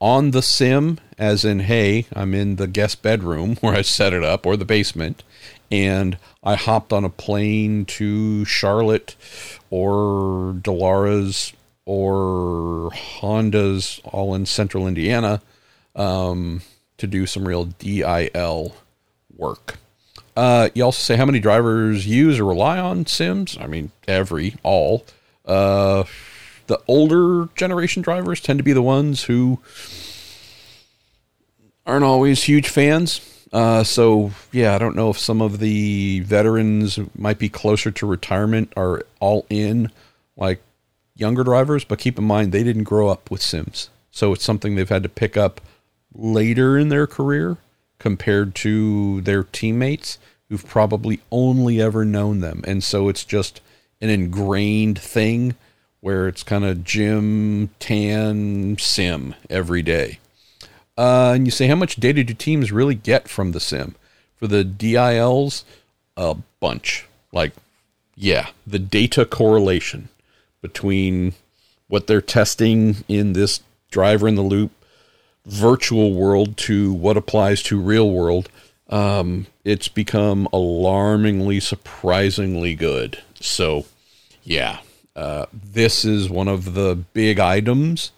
on the sim, as in, hey, I'm in the guest bedroom where I set it up or the basement, and I hopped on a plane to Charlotte or Dallara or Honda's, all in central Indiana. Um, to do some real DIL work. Uh, you also say how many drivers use or rely on Sims? I mean, every, all. Uh, the older generation drivers tend to be the ones who aren't always huge fans. Uh, so yeah, I don't know if some of the veterans might be closer to retirement are all in like younger drivers, but keep in mind they didn't grow up with Sims. So it's something they've had to pick up later in their career compared to their teammates who've probably only ever known them. And so it's just an ingrained thing where it's kind of gym, tan, sim every day. Uh, and you say, how much data do teams really get from the sim? For the DILs, a bunch. Like, yeah, the data correlation between what they're testing in this driver in the loop virtual world to what applies to real world, um, it's become alarmingly, surprisingly good. So, yeah, uh, this is one of the big items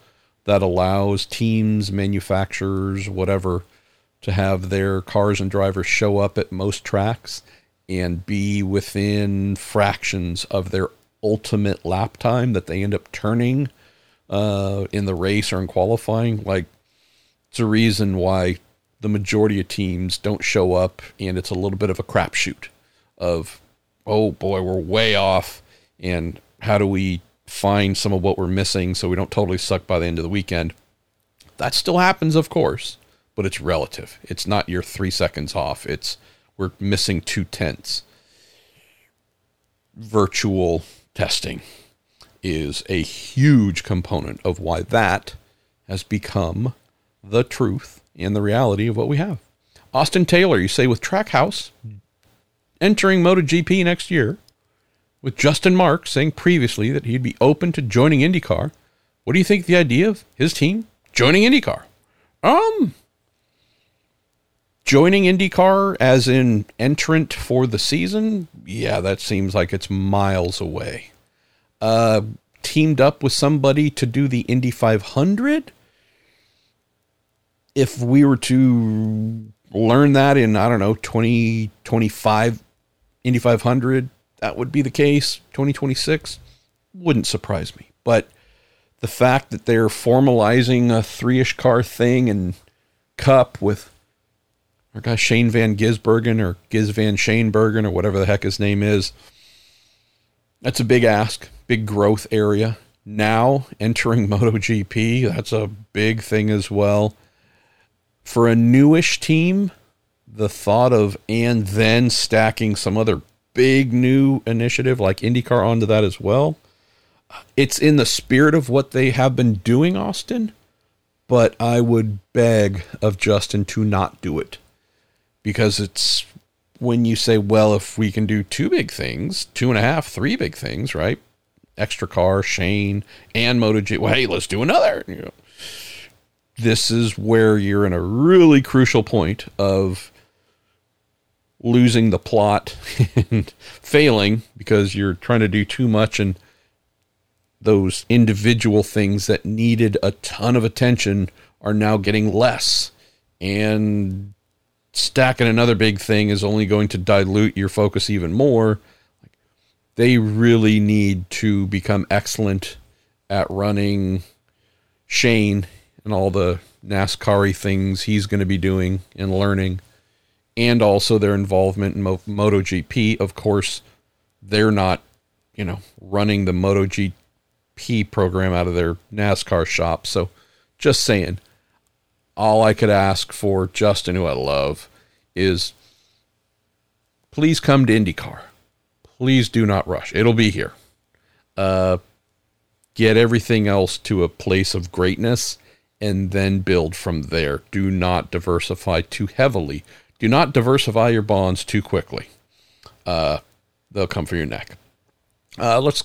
that allows teams, manufacturers, whatever, to have their cars and drivers show up at most tracks and be within fractions of their ultimate lap time that they end up turning uh, in the race or in qualifying. Like, it's a reason why the majority of teams don't show up, and it's a little bit of a crapshoot of, oh boy, we're way off, and how do we find some of what we're missing so we don't totally suck by the end of the weekend? That still happens, of course, but it's relative. It's not your three seconds off. It's we're missing two tenths. Virtual testing is a huge component of why that has become the truth and the reality of what we have. Austin Taylor, you say with Trackhouse entering MotoGP next year, with Justin Marks saying previously that he'd be open to joining IndyCar. What do you think the idea of his team joining IndyCar? Um, joining IndyCar as an entrant for the season, yeah, that seems like it's miles away. Uh, teamed up with somebody to do the Indy 500. If we were to learn that in, I don't know, 2025 Indy 500, that would be the case. 2026 wouldn't surprise me. But the fact that they're formalizing a three ish car thing and Cup with our guy Shane Van Gisbergen or Giz Van Shanebergen or whatever the heck his name is. That's a big ask, big growth area. Now entering MotoGP, that's a big thing as well. For a newish team, the thought of and then stacking some other big new initiative like IndyCar onto that as well. It's in the spirit of what they have been doing, Austin, but I would beg of Justin to not do it because it's when you say, well, if we can do two big things, two and a half, three big things, right? Extra car, Shane, and MotoGP. Well, hey, let's do another. You know, this is where you're in a really crucial point of losing the plot and failing because you're trying to do too much and those individual things that needed a ton of attention are now getting less and stacking another big thing is only going to dilute your focus even more. They really need to become excellent at running Shane and all the NASCAR things he's going to be doing and learning, and also their involvement in Mo- MotoGP. Of course, they're not, you know, running the MotoGP program out of their NASCAR shop. So, just saying, all I could ask for Justin, who I love, is please come to IndyCar. Please do not rush. It'll be here. Uh, get everything else to a place of greatness and then build from there. Do not diversify too heavily. Do not diversify your bonds too quickly. Uh, they'll come for your neck. Uh, let's.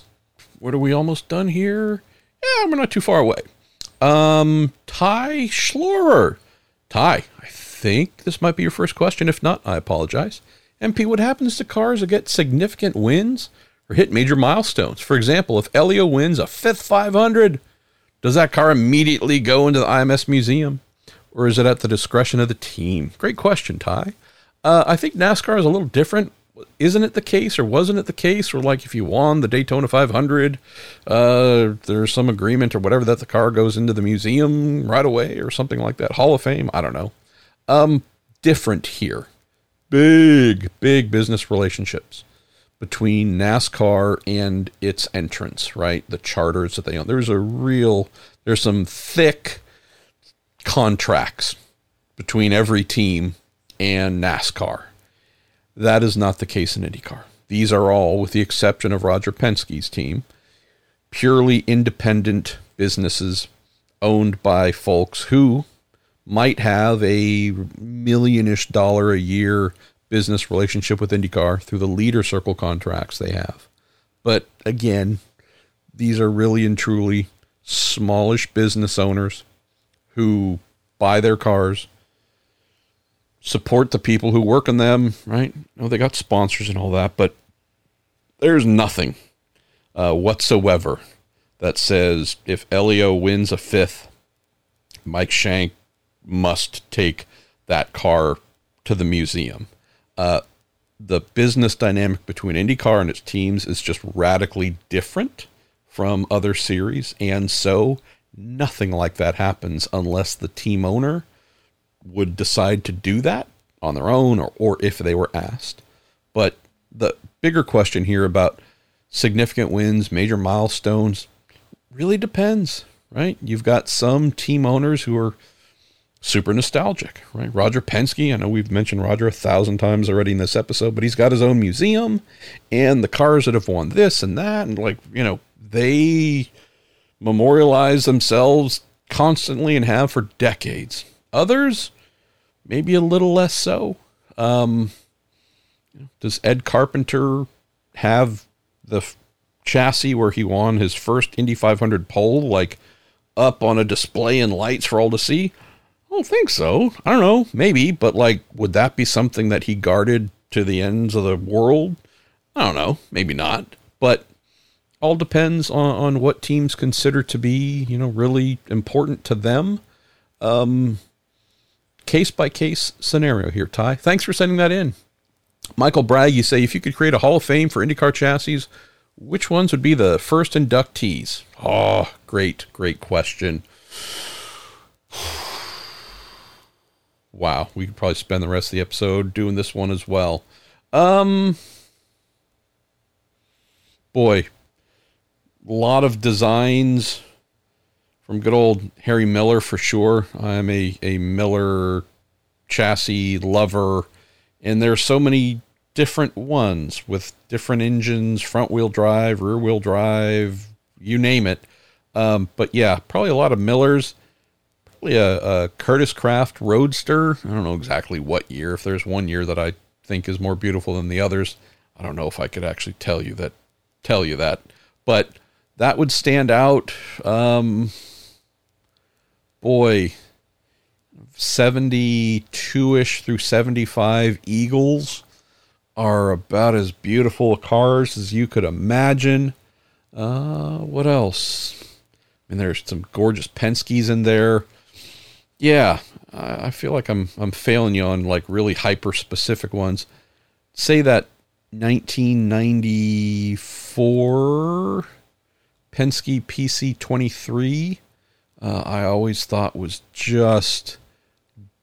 What are we almost done here? Yeah, we're not too far away. Um, Ty Schlorer. Ty, I think this might be your first question. If not, I apologize. MP, what happens to cars that get significant wins or hit major milestones? For example, if Helio wins a fifth 500, does that car immediately go into the IMS museum? Or is it at the discretion of the team? Great question, Ty. Uh, I think NASCAR is a little different isn't it the case or wasn't it the case or like if you won the daytona 500 uh, there's some agreement or whatever that the car goes into the museum right away or something like that hall of fame i don't know um different here big big business relationships between nascar and its entrants right? The charters that they own. There's a real there's some thick contracts between every team and nascar. That is not the case in IndyCar. These are all, with the exception of Roger Penske's team, purely independent businesses owned by folks who might have a millionish dollar a year business relationship with IndyCar through the leader circle contracts they have. But again, these are really and truly smallish business owners who buy their cars support the people who work on them, right? Oh, they got sponsors and all that, but there's nothing uh, whatsoever that says if Helio wins a fifth, Mike Shank must take that car to the museum. Uh, the business dynamic between IndyCar and its teams is just radically different from other series. And so nothing like that happens unless the team owner would decide to do that on their own or, or if they were asked. But the bigger question here about significant wins, major milestones, really depends, right? You've got some team owners who are super nostalgic, right? Roger Penske, I know we've mentioned Roger a thousand times already in this episode, but he's got his own museum and the cars that have won this and that. And like, you know, they memorialize themselves constantly and have for decades. Others, maybe a little less so. Um, does Ed Carpenter have the f- chassis where he won his first Indy 500 pole, like up on a display in lights for all to see? I don't think so. I don't know, maybe, but like, would that be something that he guarded to the ends of the world? I don't know, maybe not, but all depends on, on what teams consider to be, you know, really important to them. Um, case by case scenario here, Ty. Thanks for sending that in. Michael Bragg, you say if you could create a Hall of Fame for IndyCar chassis, which ones would be the first inductees? Oh, great, great question. Wow, we could probably spend the rest of the episode doing this one as well. Um, boy, a lot of designs from good old Harry Miller for sure. I'm a, a Miller chassis lover, and there's so many different ones with different engines, front wheel drive, rear wheel drive, you name it. Um, but yeah, probably a lot of Millers a, a Kurtis Kraft Roadster. I don't know exactly what year. If there's one year that I think is more beautiful than the others, I don't know if I could actually tell you that. Tell you that, but that would stand out. Um, boy, 72 ish through 75 Eagles are about as beautiful cars as you could imagine. Uh, what else? I mean, there's some gorgeous Penske's in there yeah, I feel like I'm I'm failing you on like really hyper specific ones. Say that 1994 Penske PC23. Uh, I always thought was just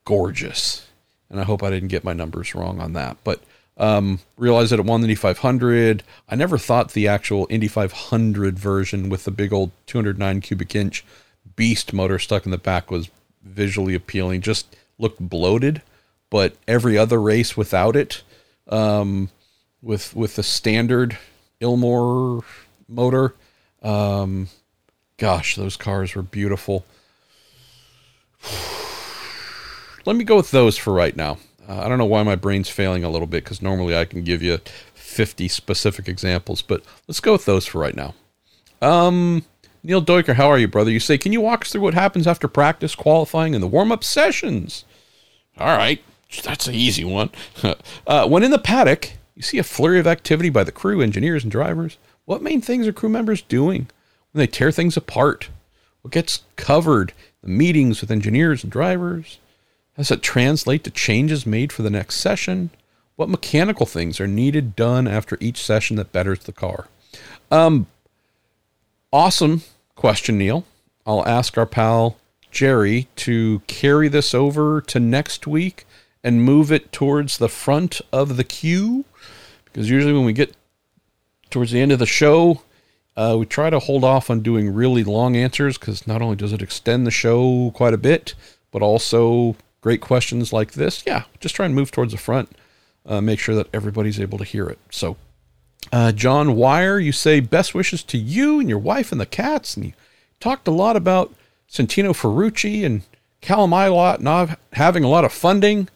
gorgeous, and I hope I didn't get my numbers wrong on that. But um, realized that it won the Indy 500. I never thought the actual Indy 500 version with the big old 209 cubic inch beast motor stuck in the back was visually appealing. Just looked bloated, but every other race without it, um, with with the standard Ilmor motor, um, gosh, those cars were beautiful. Let me go with those for right now. Uh, I don't know why my brain's failing a little bit because normally I can give you 50 specific examples, but let's go with those for right now. Um, Neil Doiker, how are you, brother? You say, can you walk us through what happens after practice, qualifying, and the warm up sessions? All right, that's an easy one. uh, when in the paddock, you see a flurry of activity by the crew, engineers, and drivers. What main things are crew members doing when they tear things apart? What gets covered? The meetings with engineers and drivers? Does it translate to changes made for the next session? What mechanical things are needed done after each session that betters the car? Um, awesome question, Neil. I'll ask our pal Jerry to carry this over to next week and move it towards the front of the queue because usually when we get towards the end of the show, uh, we try to hold off on doing really long answers because not only does it extend the show quite a bit, but also great questions like this. Yeah, just try and move towards the front, uh, make sure that everybody's able to hear it. So uh, John Wire, you say best wishes to you and your wife and the cats, and you talked a lot about Santino Ferrucci and Callum Ilott not having a lot of funding.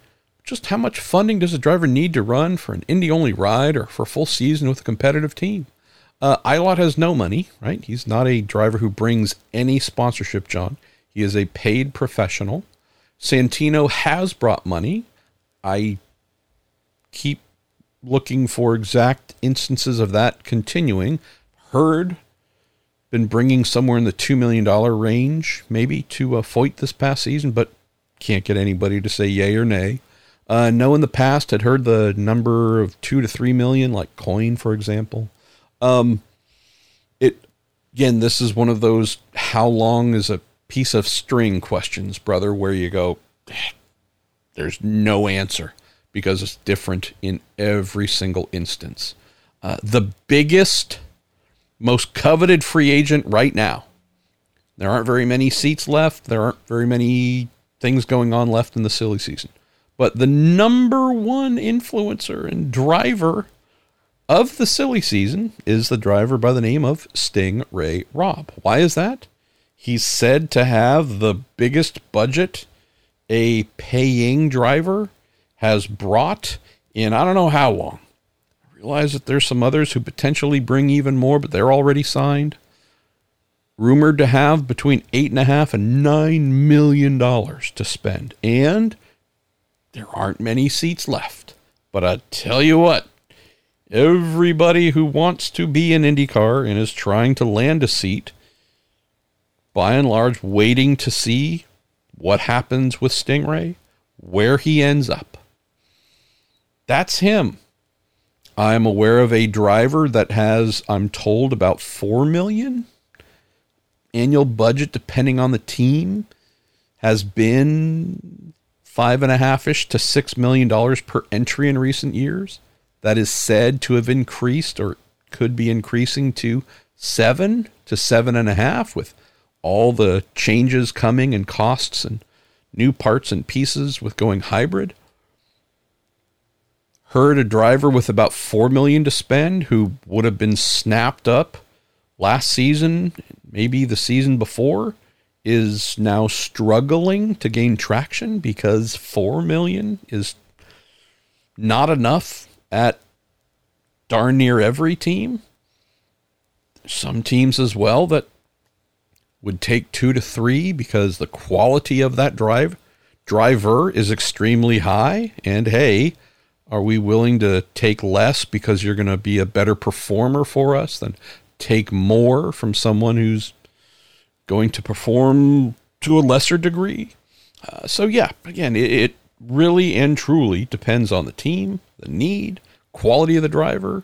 Just how much funding does a driver need to run for an Indy only ride or for a full season with a competitive team? Uh, Ilott has no money, right? He's not a driver who brings any sponsorship, John. He is a paid professional. Santino has brought money. I keep looking for exact instances of that continuing. Heard been bringing somewhere in the $2 million range, maybe, to uh, Foyt this past season, but can't get anybody to say yay or nay. Uh, know in the past had heard the number of two to three million, like coin, for example. Um, it again, this is one of those how long is a piece of string questions, brother, where you go, there's no answer because it's different in every single instance. Uh, the biggest, most coveted free agent right now. There aren't very many seats left. There aren't very many things going on left in the silly season. But the number one influencer and driver of the silly season is the driver by the name of Sting Ray Robb. Why is that? He's said to have the biggest budget a paying driver has brought in I don't know how long. I realize that there's some others who potentially bring even more, but they're already signed. Rumored to have between eight and a half and nine million dollars to spend. And there aren't many seats left. But I tell you what, everybody who wants to be in IndyCar and is trying to land a seat, by and large, waiting to see what happens with Stingray, where he ends up. That's him. I'm aware of a driver that has, I'm told, about four million annual budget, depending on the team, has been five and a half ish to six million dollars per entry in recent years. That is said to have increased or could be increasing to seven to seven and a half with all the changes coming and costs and new parts and pieces with going hybrid heard a driver with about 4 million to spend who would have been snapped up last season, maybe the season before, is now struggling to gain traction because 4 million is not enough at darn near every team. Some teams as well that would take 2 to 3 because the quality of that drive driver is extremely high and hey, are we willing to take less because you're going to be a better performer for us than take more from someone who's going to perform to a lesser degree? Uh, so, yeah, again, it, it really and truly depends on the team, the need, quality of the driver,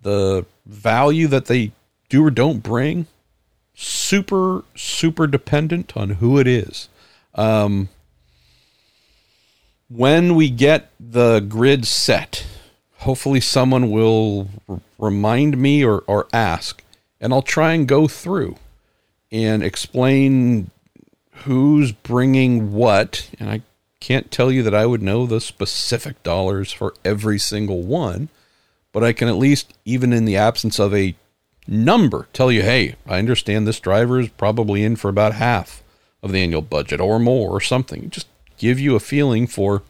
the value that they do or don't bring. Super, super dependent on who it is. Um, when we get the grid set, hopefully someone will r- remind me or, or ask, and I'll try and go through and explain who's bringing what. And I can't tell you that I would know the specific dollars for every single one, but I can at least, even in the absence of a number, tell you, hey, I understand this driver is probably in for about half of the annual budget or more or something. Just give you a feeling for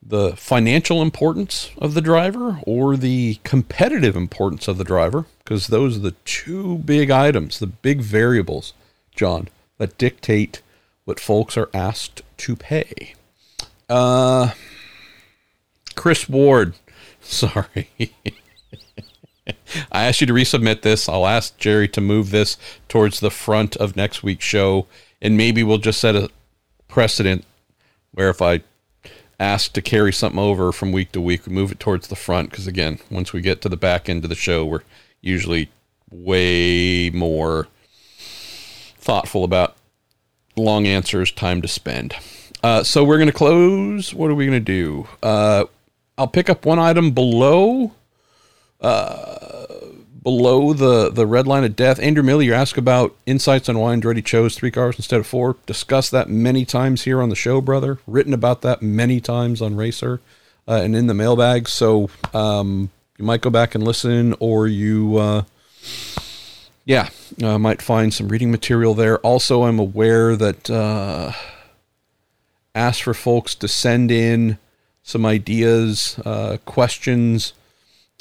the financial importance of the driver or the competitive importance of the driver, because those are the two big items, the big variables, John, that dictate what folks are asked to pay. Uh, Chris Ward, sorry. I asked you to resubmit this. I'll ask Jerry to move this towards the front of next week's show, and maybe we'll just set a precedent where if I ask to carry something over from week to week, we move it towards the front because again, once we get to the back end of the show, we're usually way more thoughtful about long answers, time to spend. Uh, so we're going to close. What are we going to do? Uh, I'll pick up one item below. Uh, below the, the red line of death. Andrew Miller, you ask about insights on why Andretti chose three cars instead of four. Discussed that many times here on the show, brother. Written about that many times on Racer uh, and in the mailbag. So um, you might go back and listen, or you, uh, yeah, uh, might find some reading material there. Also, I'm aware that uh, asked for folks to send in some ideas, uh, questions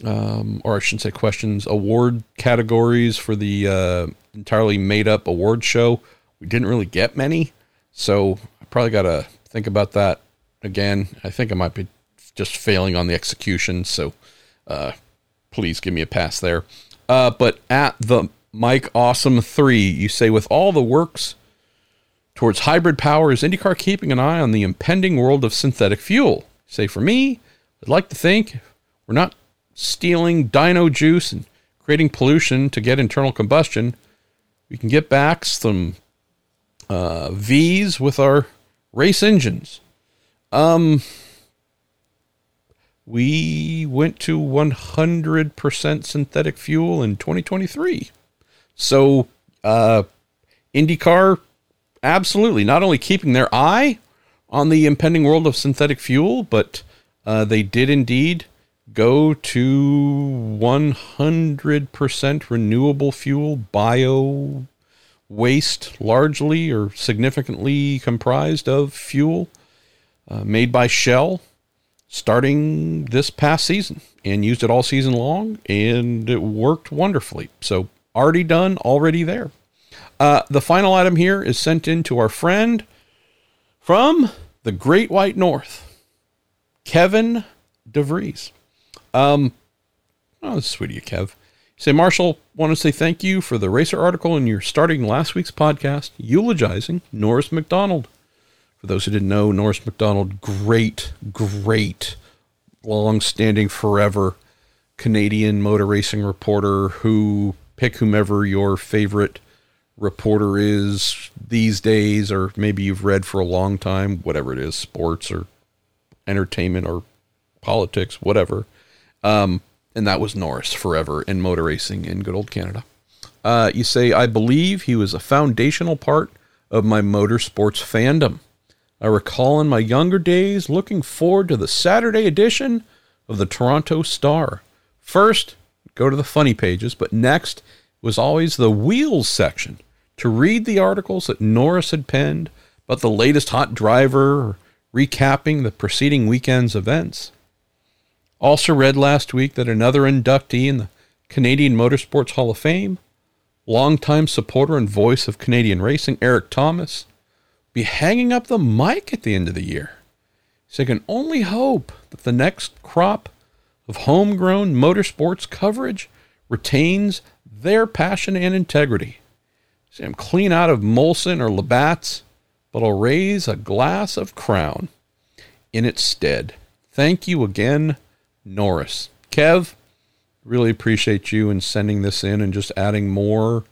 um, or I shouldn't say questions, award categories for the uh, entirely made up award show. We didn't really get many, so I probably got to think about that again. I think I might be just failing on the execution, so uh, please give me a pass there. Uh, but at the Mike Awesome 3, you say, with all the works towards hybrid power is IndyCar keeping an eye on the impending world of synthetic fuel? Say for me, I'd like to think we're not stealing dino juice and creating pollution to get internal combustion. We can get back some uh, V's with our race engines. Um, we went to 100% synthetic fuel in 2023. So, uh, IndyCar, absolutely, not only keeping their eye on the impending world of synthetic fuel, but uh, they did indeed go to 100% renewable fuel, bio waste, largely or significantly comprised of fuel uh, made by Shell starting this past season and used it all season long, and it worked wonderfully. So, already done, already there. Uh, the final item here is sent in to our friend from the Great White North, Kevin DeVries. Um, oh, that's sweet of Kev. Say, Marshall, want to say thank you for the racer article in your starting last week's podcast eulogizing Norris McDonald. For those who didn't know, Norris McDonald, great, great, long standing, forever Canadian motor racing reporter who pick whomever your favorite reporter is these days, or maybe you've read for a long time, whatever it is, sports or entertainment or politics, whatever. Um, and that was Norris forever in motor racing in good old Canada. Uh, you say, I believe he was a foundational part of my motorsports fandom. I recall in my younger days looking forward to the Saturday edition of the Toronto Star. First, go to the funny pages, but next was always the wheels section to read the articles that Norris had penned about the latest hot driver recapping the preceding weekend's events. Also read last week that another inductee in the Canadian Motorsports Hall of Fame, longtime supporter and voice of Canadian racing, Eric Thomas, be hanging up the mic at the end of the year. So I can only hope that the next crop of homegrown motorsports coverage retains their passion and integrity. See, I'm clean out of Molson or Labatt's, but I'll raise a glass of Crown in its stead. Thank you again, Norris. Kev, really appreciate you in sending this in and just adding more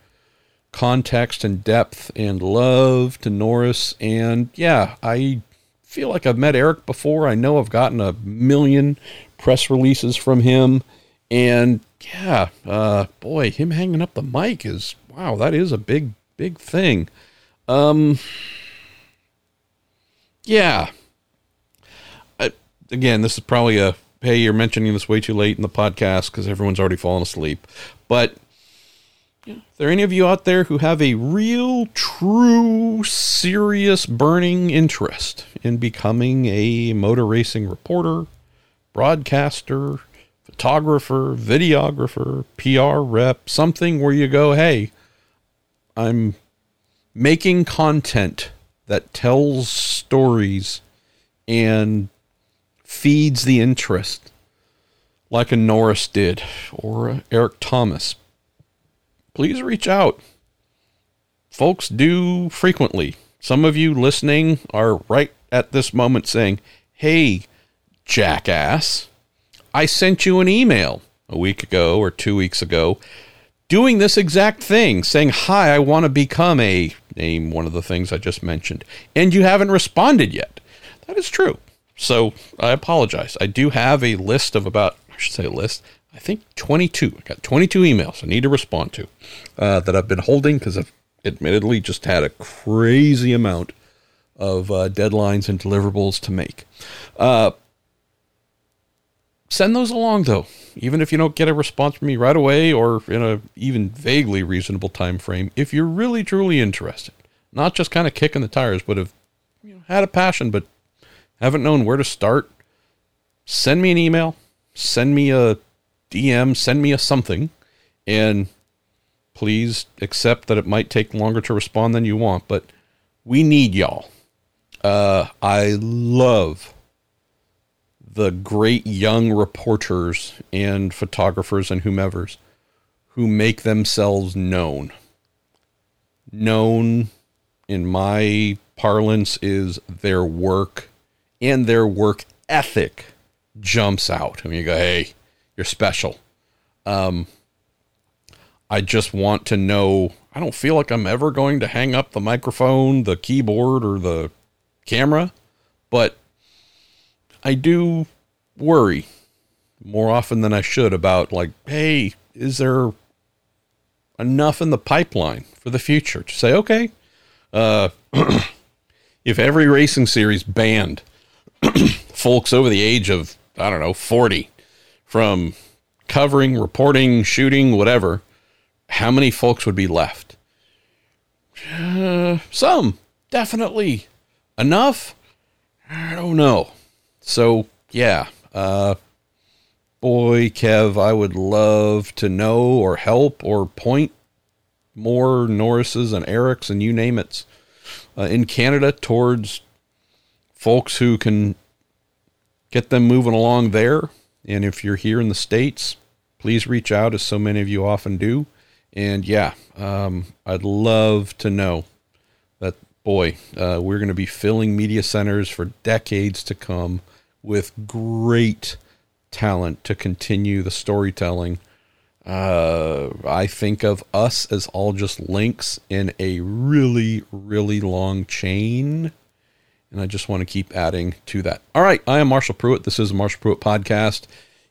context and depth and love to Norris. And yeah, I feel like I've met Eric before. I know I've gotten a million press releases from him. And yeah, uh, boy, him hanging up the mic is wow, that is a big, big thing. Um, yeah. I, again, this is probably a hey, you're mentioning this way too late in the podcast because everyone's already fallen asleep. But yeah, are there any of you out there who have a real, true, serious, burning interest in becoming a motor racing reporter, broadcaster, photographer, videographer, PR rep, something where you go, hey, I'm making content that tells stories and feeds the interest like a Norris did or Eric Thomas, please reach out. Folks do frequently. Some of you listening are right at this moment saying, Hey, jackass, I sent you an email a week ago or two weeks ago doing this exact thing, saying, Hi, I want to become a name one of the things I just mentioned, and you haven't responded yet. That is true. So I apologize. I do have a list of about, I should say a list, I think 22. I got 22 emails I need to respond to uh, that I've been holding because I've admittedly just had a crazy amount of uh, deadlines and deliverables to make. Uh, send those along though, even if you don't get a response from me right away or in a even vaguely reasonable time frame. If you're really truly interested, not just kind of kicking the tires, but have you know, had a passion but haven't known where to start, send me an email, send me a DM, send me a something, and please accept that it might take longer to respond than you want, but we need y'all. Uh, I love the great young reporters and photographers and whomevers who make themselves known. Known in my parlance is their work and their work ethic jumps out. I mean, you go, hey, you're special. Um, I just want to know. I don't feel like I'm ever going to hang up the microphone, the keyboard, or the camera, but I do worry more often than I should about, like, hey, is there enough in the pipeline for the future to say, okay, uh, if every racing series banned folks over the age of, I don't know, 40 from covering, reporting, shooting, whatever, how many folks would be left? Uh, some, definitely. Enough? I don't know. So, yeah. Uh, boy, Kev, I would love to know or help or point more Norrises and Erics and you name it uh, in Canada towards folks who can get them moving along there. And if you're here in the States, please reach out, as so many of you often do. And yeah, um, I'd love to know that, boy, uh, we're going to be filling media centers for decades to come with great talent to continue the storytelling uh, I think of us as all just links in a really, really long chain. And I just want to keep adding to that. All right. I am Marshall Pruett. This is a Marshall Pruett podcast.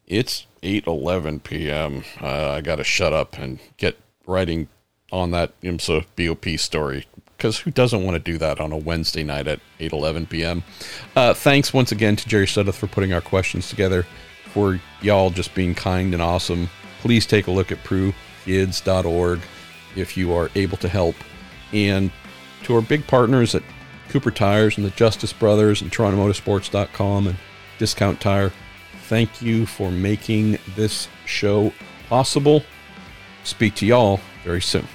It's 8 11 p.m. Uh, I got to shut up and get writing on that IMSA BOP story because who doesn't want to do that on a Wednesday night at 8 11 p.m.? Uh, thanks once again to Jerry Sudduth for putting our questions together, for y'all just being kind and awesome please take a look at prukids.org if you are able to help. And to our big partners at Cooper Tires and the Justice Brothers and TorontoMotorsports.com and Discount Tire, thank you for making this show possible. Speak to y'all very soon.